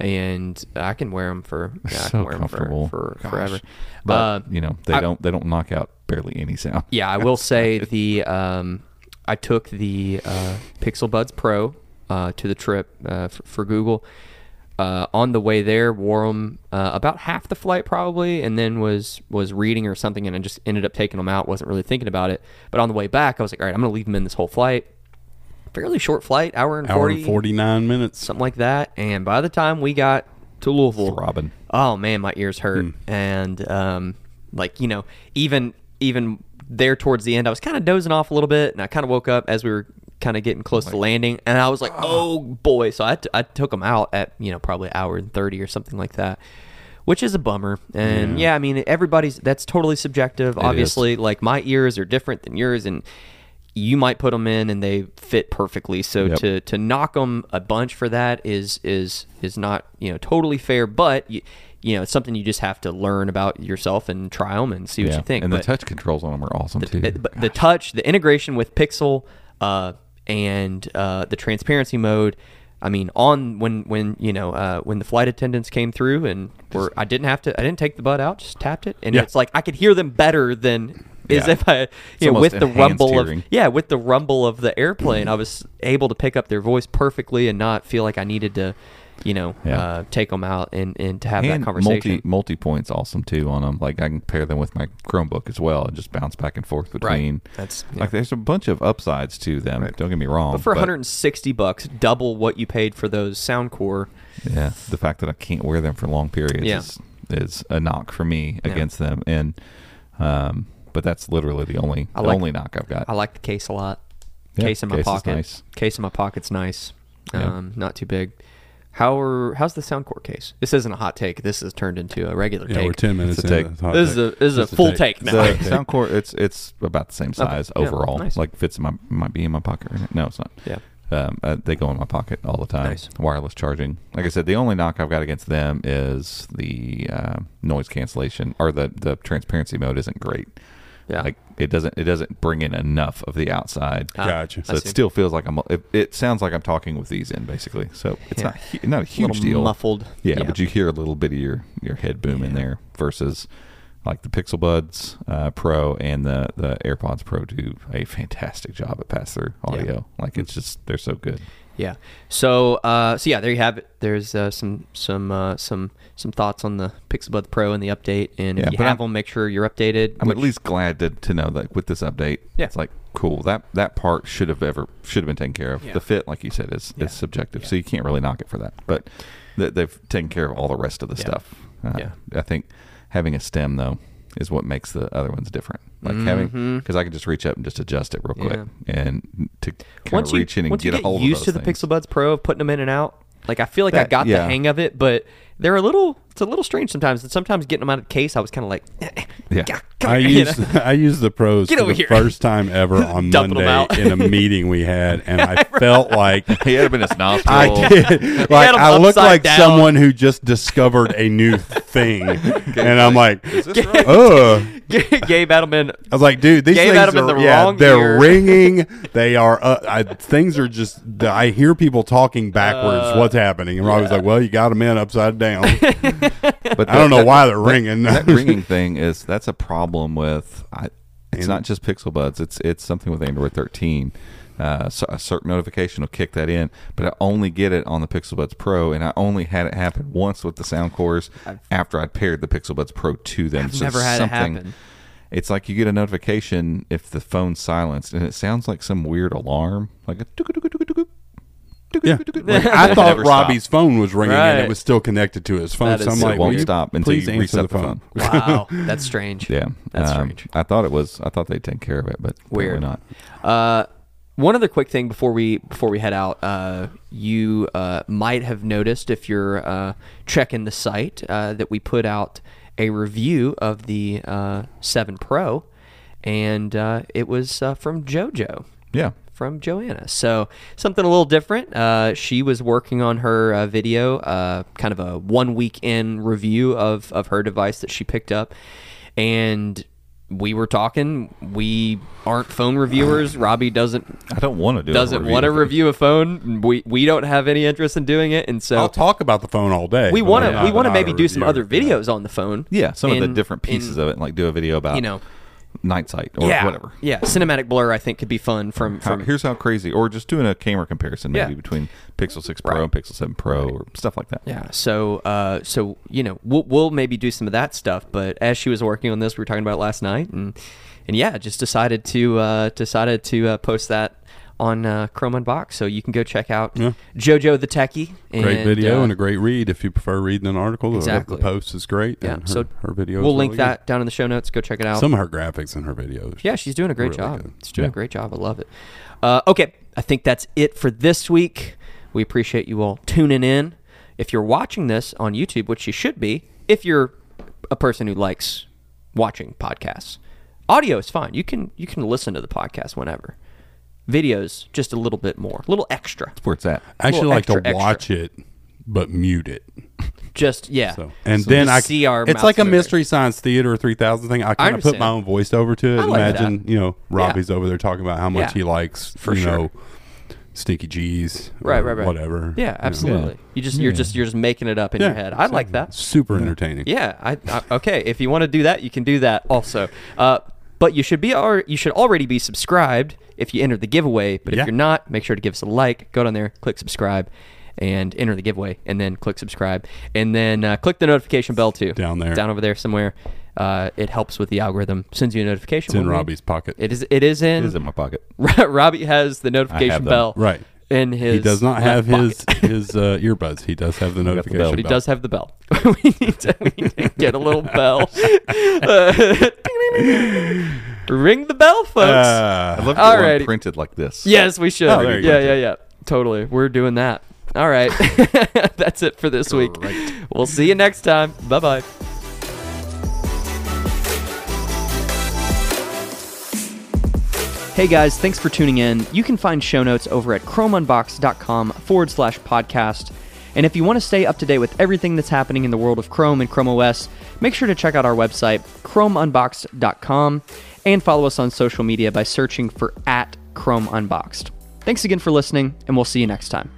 and I can wear them for yeah, I so can wear 'em comfortable for, for forever. But Uh, you know they I- don't they don't knock out barely any sound. Yeah, I will say the um, I took the uh, Pixel Buds Pro uh, to the trip uh, for, for Google. Uh, on the way there, wore them uh, about half the flight probably, and then was was reading or something, and I just ended up taking them out. wasn't really thinking about it. But on the way back, I was like, all right, I'm gonna leave them in this whole flight. Fairly short flight, hour and Hour forty, and 49 minutes. something like that. And by the time we got to Louisville, Throbbing. oh man, my ears hurt, and um, like you know, even even there towards the end, I was kind of dozing off a little bit, and I kind of woke up as we were kind of getting close to landing, and I was like, oh boy, so I, t- I took them out at you know probably hour and thirty or something like that. Which is a bummer, and yeah, I mean everybody's that's totally subjective. Obviously, like my ears are different than yours, and you might put them in and they fit perfectly. So Yep. to to knock them a bunch for that is is is not you know totally fair. But you, you know it's something you just have to learn about yourself and try them and see what you think. And but the touch controls on them are awesome too. the, but the touch, the integration with Pixel, uh, and uh, the transparency mode. I mean, on when when you know uh, when the flight attendants came through and were I didn't have to I didn't take the butt out, just tapped it, and Yeah. it's like I could hear them better than as Yeah. if I you know with the rumble of yeah with the rumble of the airplane, I was able to pick up their voice perfectly and not feel like I needed to, you know, Yeah. uh, take them out and and to have and that conversation. multi multi points awesome too on them. Like I can pair them with my Chromebook as well and just bounce back and forth between. That's- like there's a bunch of upsides to them. Don't get me wrong. but for 160 bucks, double what you paid for those Soundcore. yeah, the fact that I can't wear them for long periods Yeah. is, is a knock for me Yeah. against them. And um, but that's literally the only I the like- only knock I've got. I like the case a lot. Yeah, case in my case is pocket. nice. Case in my pocket's nice. Yeah. Um, not too big. How are, how's the Soundcore case? This isn't a hot take. This has turned into a regular Yeah, take. we're 10 minutes It's a take. the hot This is a- this is a Just full take the now. [LAUGHS] Soundcore, it's it's about the same size Yeah, overall. nice. Like fits in my might be in my pocket. Right now. No, it's not. Yeah. Um, uh, they go in my pocket all the time. Nice. Wireless charging. Like I said, the only knock I've got against them is the uh, noise cancellation or the the transparency mode isn't great. Yeah. Like it doesn't it doesn't bring in enough of the outside. Ah, Gotcha. so I it see. still feels like I'm. It, it sounds like I'm talking with these in basically. So it's Yeah. not hu- not a huge little deal. muffled. Yeah, but you hear a little bit of your, your head boom in there versus like the Pixel Buds uh, Pro and the, the AirPods Pro do a fantastic job at pass through audio. Like it's just they're so good. Yeah. So, uh, so yeah, there you have it. There's uh, some some uh, some some thoughts on the Pixel Buds Pro and the update. And Yeah, if you have I'm- them, make sure you're updated. I'm which- at least glad to, to know that with this update, Yeah. it's like cool. That that part should have ever should have been taken care of. Yeah. The fit, like you said, is, Yeah. is subjective, so you can't really knock it for that. But th- they've taken care of all the rest of the stuff. Uh, Yeah. I think having a stem though is what makes the other ones different. Like having Mhm. because I can just reach up and just adjust it real quick Yeah. and to kind once of you reach in and once get you a hold used of to those the things. Pixel Buds Pro of putting them in and out, like I feel like I That- got the hang of it, but they're a little it's a little strange sometimes. And sometimes getting them out of the case, I was kind of like, Yeah. come I here, you used know? [LAUGHS] I used the pros Get for the here. first time ever [LAUGHS] on Monday in a meeting we had, and I [LAUGHS] felt like he had him in his nostril. I did. Like I looked like down. someone who just discovered a new thing, and I'm like, right? oh. Gabe Edelman. I was like, dude, these Gave things Adam in are the yeah, wrong they're ear. ringing. They are uh, I, things are just. I hear people talking backwards. Uh, What's happening? And Robby's like, well, you got them in upside down. [LAUGHS] But I don't know that- why they're ringing. that [LAUGHS] ringing thing is that's a problem with I, it's not just pixel buds it's it's something with android 13 uh, so a certain notification will kick that in but i only get it on the pixel buds pro and i only had it happen once with the Soundcores after i'd paired the pixel buds pro to them I've So never had it happen. it's like you get a notification if the phone's silenced and it sounds like some weird alarm like a Yeah. Like, Like, I thought never Robby's stopped. phone was ringing and Right. it was still connected to his phone. That so is I'm so like, will won't you stop until please you answer reset the the phone. phone. [LAUGHS] [LAUGHS] Wow, that's strange. yeah That's um, strange. i thought it was i thought they'd take care of it but Weird. apparently not Uh, one other quick thing before we before we head out, uh, you uh, might have noticed if you're uh, checking the site uh, that we put out a review of the uh, Seven Pro, and uh, it was uh, from JoJo yeah from Joanna. So something a little different. Uh, she was working on her uh, video, uh, kind of a one week in review of of her device that she picked up, and we were talking. We aren't phone reviewers. Robby doesn't I don't want to do. doesn't review want to review a phone. We we don't have any interest in doing it, and so I'll talk about the phone all day. we want to we want to maybe do some other videos on the phone. Yeah, some of the different pieces in, of it, like do a video about You know, night sight or yeah, whatever. Yeah, cinematic blur I think could be fun from How, here's how crazy, or just doing a camera comparison maybe Yeah. between Pixel 6 Pro Right. and Pixel 7 Pro or stuff like that. Yeah. So, uh, so you know, we'll we'll maybe do some of that stuff. But as she was working on this, we were talking about it last night, and and yeah, just decided to uh, decided to uh, post that on uh, Chrome Unboxed, so you can go check out Yeah. JoJo the Techie. Great video uh, and a great read if you prefer reading an article. The- Exactly. The, post is great. yeah. and her, so her video. We'll link really that down in the show notes. Go check it out. Some of her graphics in her videos. Yeah, she's doing a great Really job. good. She's doing Yeah. a great job. I love it. Uh, okay, I think that's it for this week. We appreciate you all tuning in. If you're watching this on YouTube, which you should be, if you're a person who likes watching podcasts, audio is fine. You can you can listen to the podcast whenever. Videos just a little bit more, a little extra. That's where it's at. I actually like extra, to extra. watch it, but mute it. [LAUGHS] Just yeah. So and So then just I see our It's mouths like a moving. mystery science theater 3000 thing. I kind of put my own voice over to it. I like Imagine that. you know Robby's over there talking about how much Yeah. he likes For you sure. know Stinky G's, or Right, right, right. whatever. Yeah, you know. absolutely. You just you're just you're just making it up in Yeah, your head. I like that. Super entertaining. Yeah, I, I okay. If you want to do that, you can do that also. Uh, but you should be al- you should already be subscribed if you enter the giveaway. But if you're not, make sure to give us a like. Go down there, click subscribe, and enter the giveaway, and then click subscribe, and then uh, click the notification bell too. Down there. down over there somewhere. Uh, it helps with the algorithm. Sends you a notification. It's in when we- Robby's pocket. It is. It is in. It is in my pocket. [LAUGHS] Robby has the notification them. bell. Right. In his. he does not have his pocket. [LAUGHS] his uh, earbuds. He does have the got the notification. bell. But he bell. does have the bell. [LAUGHS] we, need to, we need to get a little bell. Ring the bell, folks. Uh, I love Alrighty. the one printed like this. yes, we should. Oh, there yeah, yeah, yeah. Totally. We're doing that. All right. [LAUGHS] That's it for this week. We'll see you next time. Bye bye. Hey guys, thanks for tuning in. You can find show notes over at chromeunboxed.com forward slash podcast. And if you want to stay up to date with everything that's happening in the world of Chrome and Chrome OS, make sure to check out our website, chromeunboxed.com, and follow us on social media by searching for at Chrome Unboxed. Thanks again for listening, and we'll see you next time.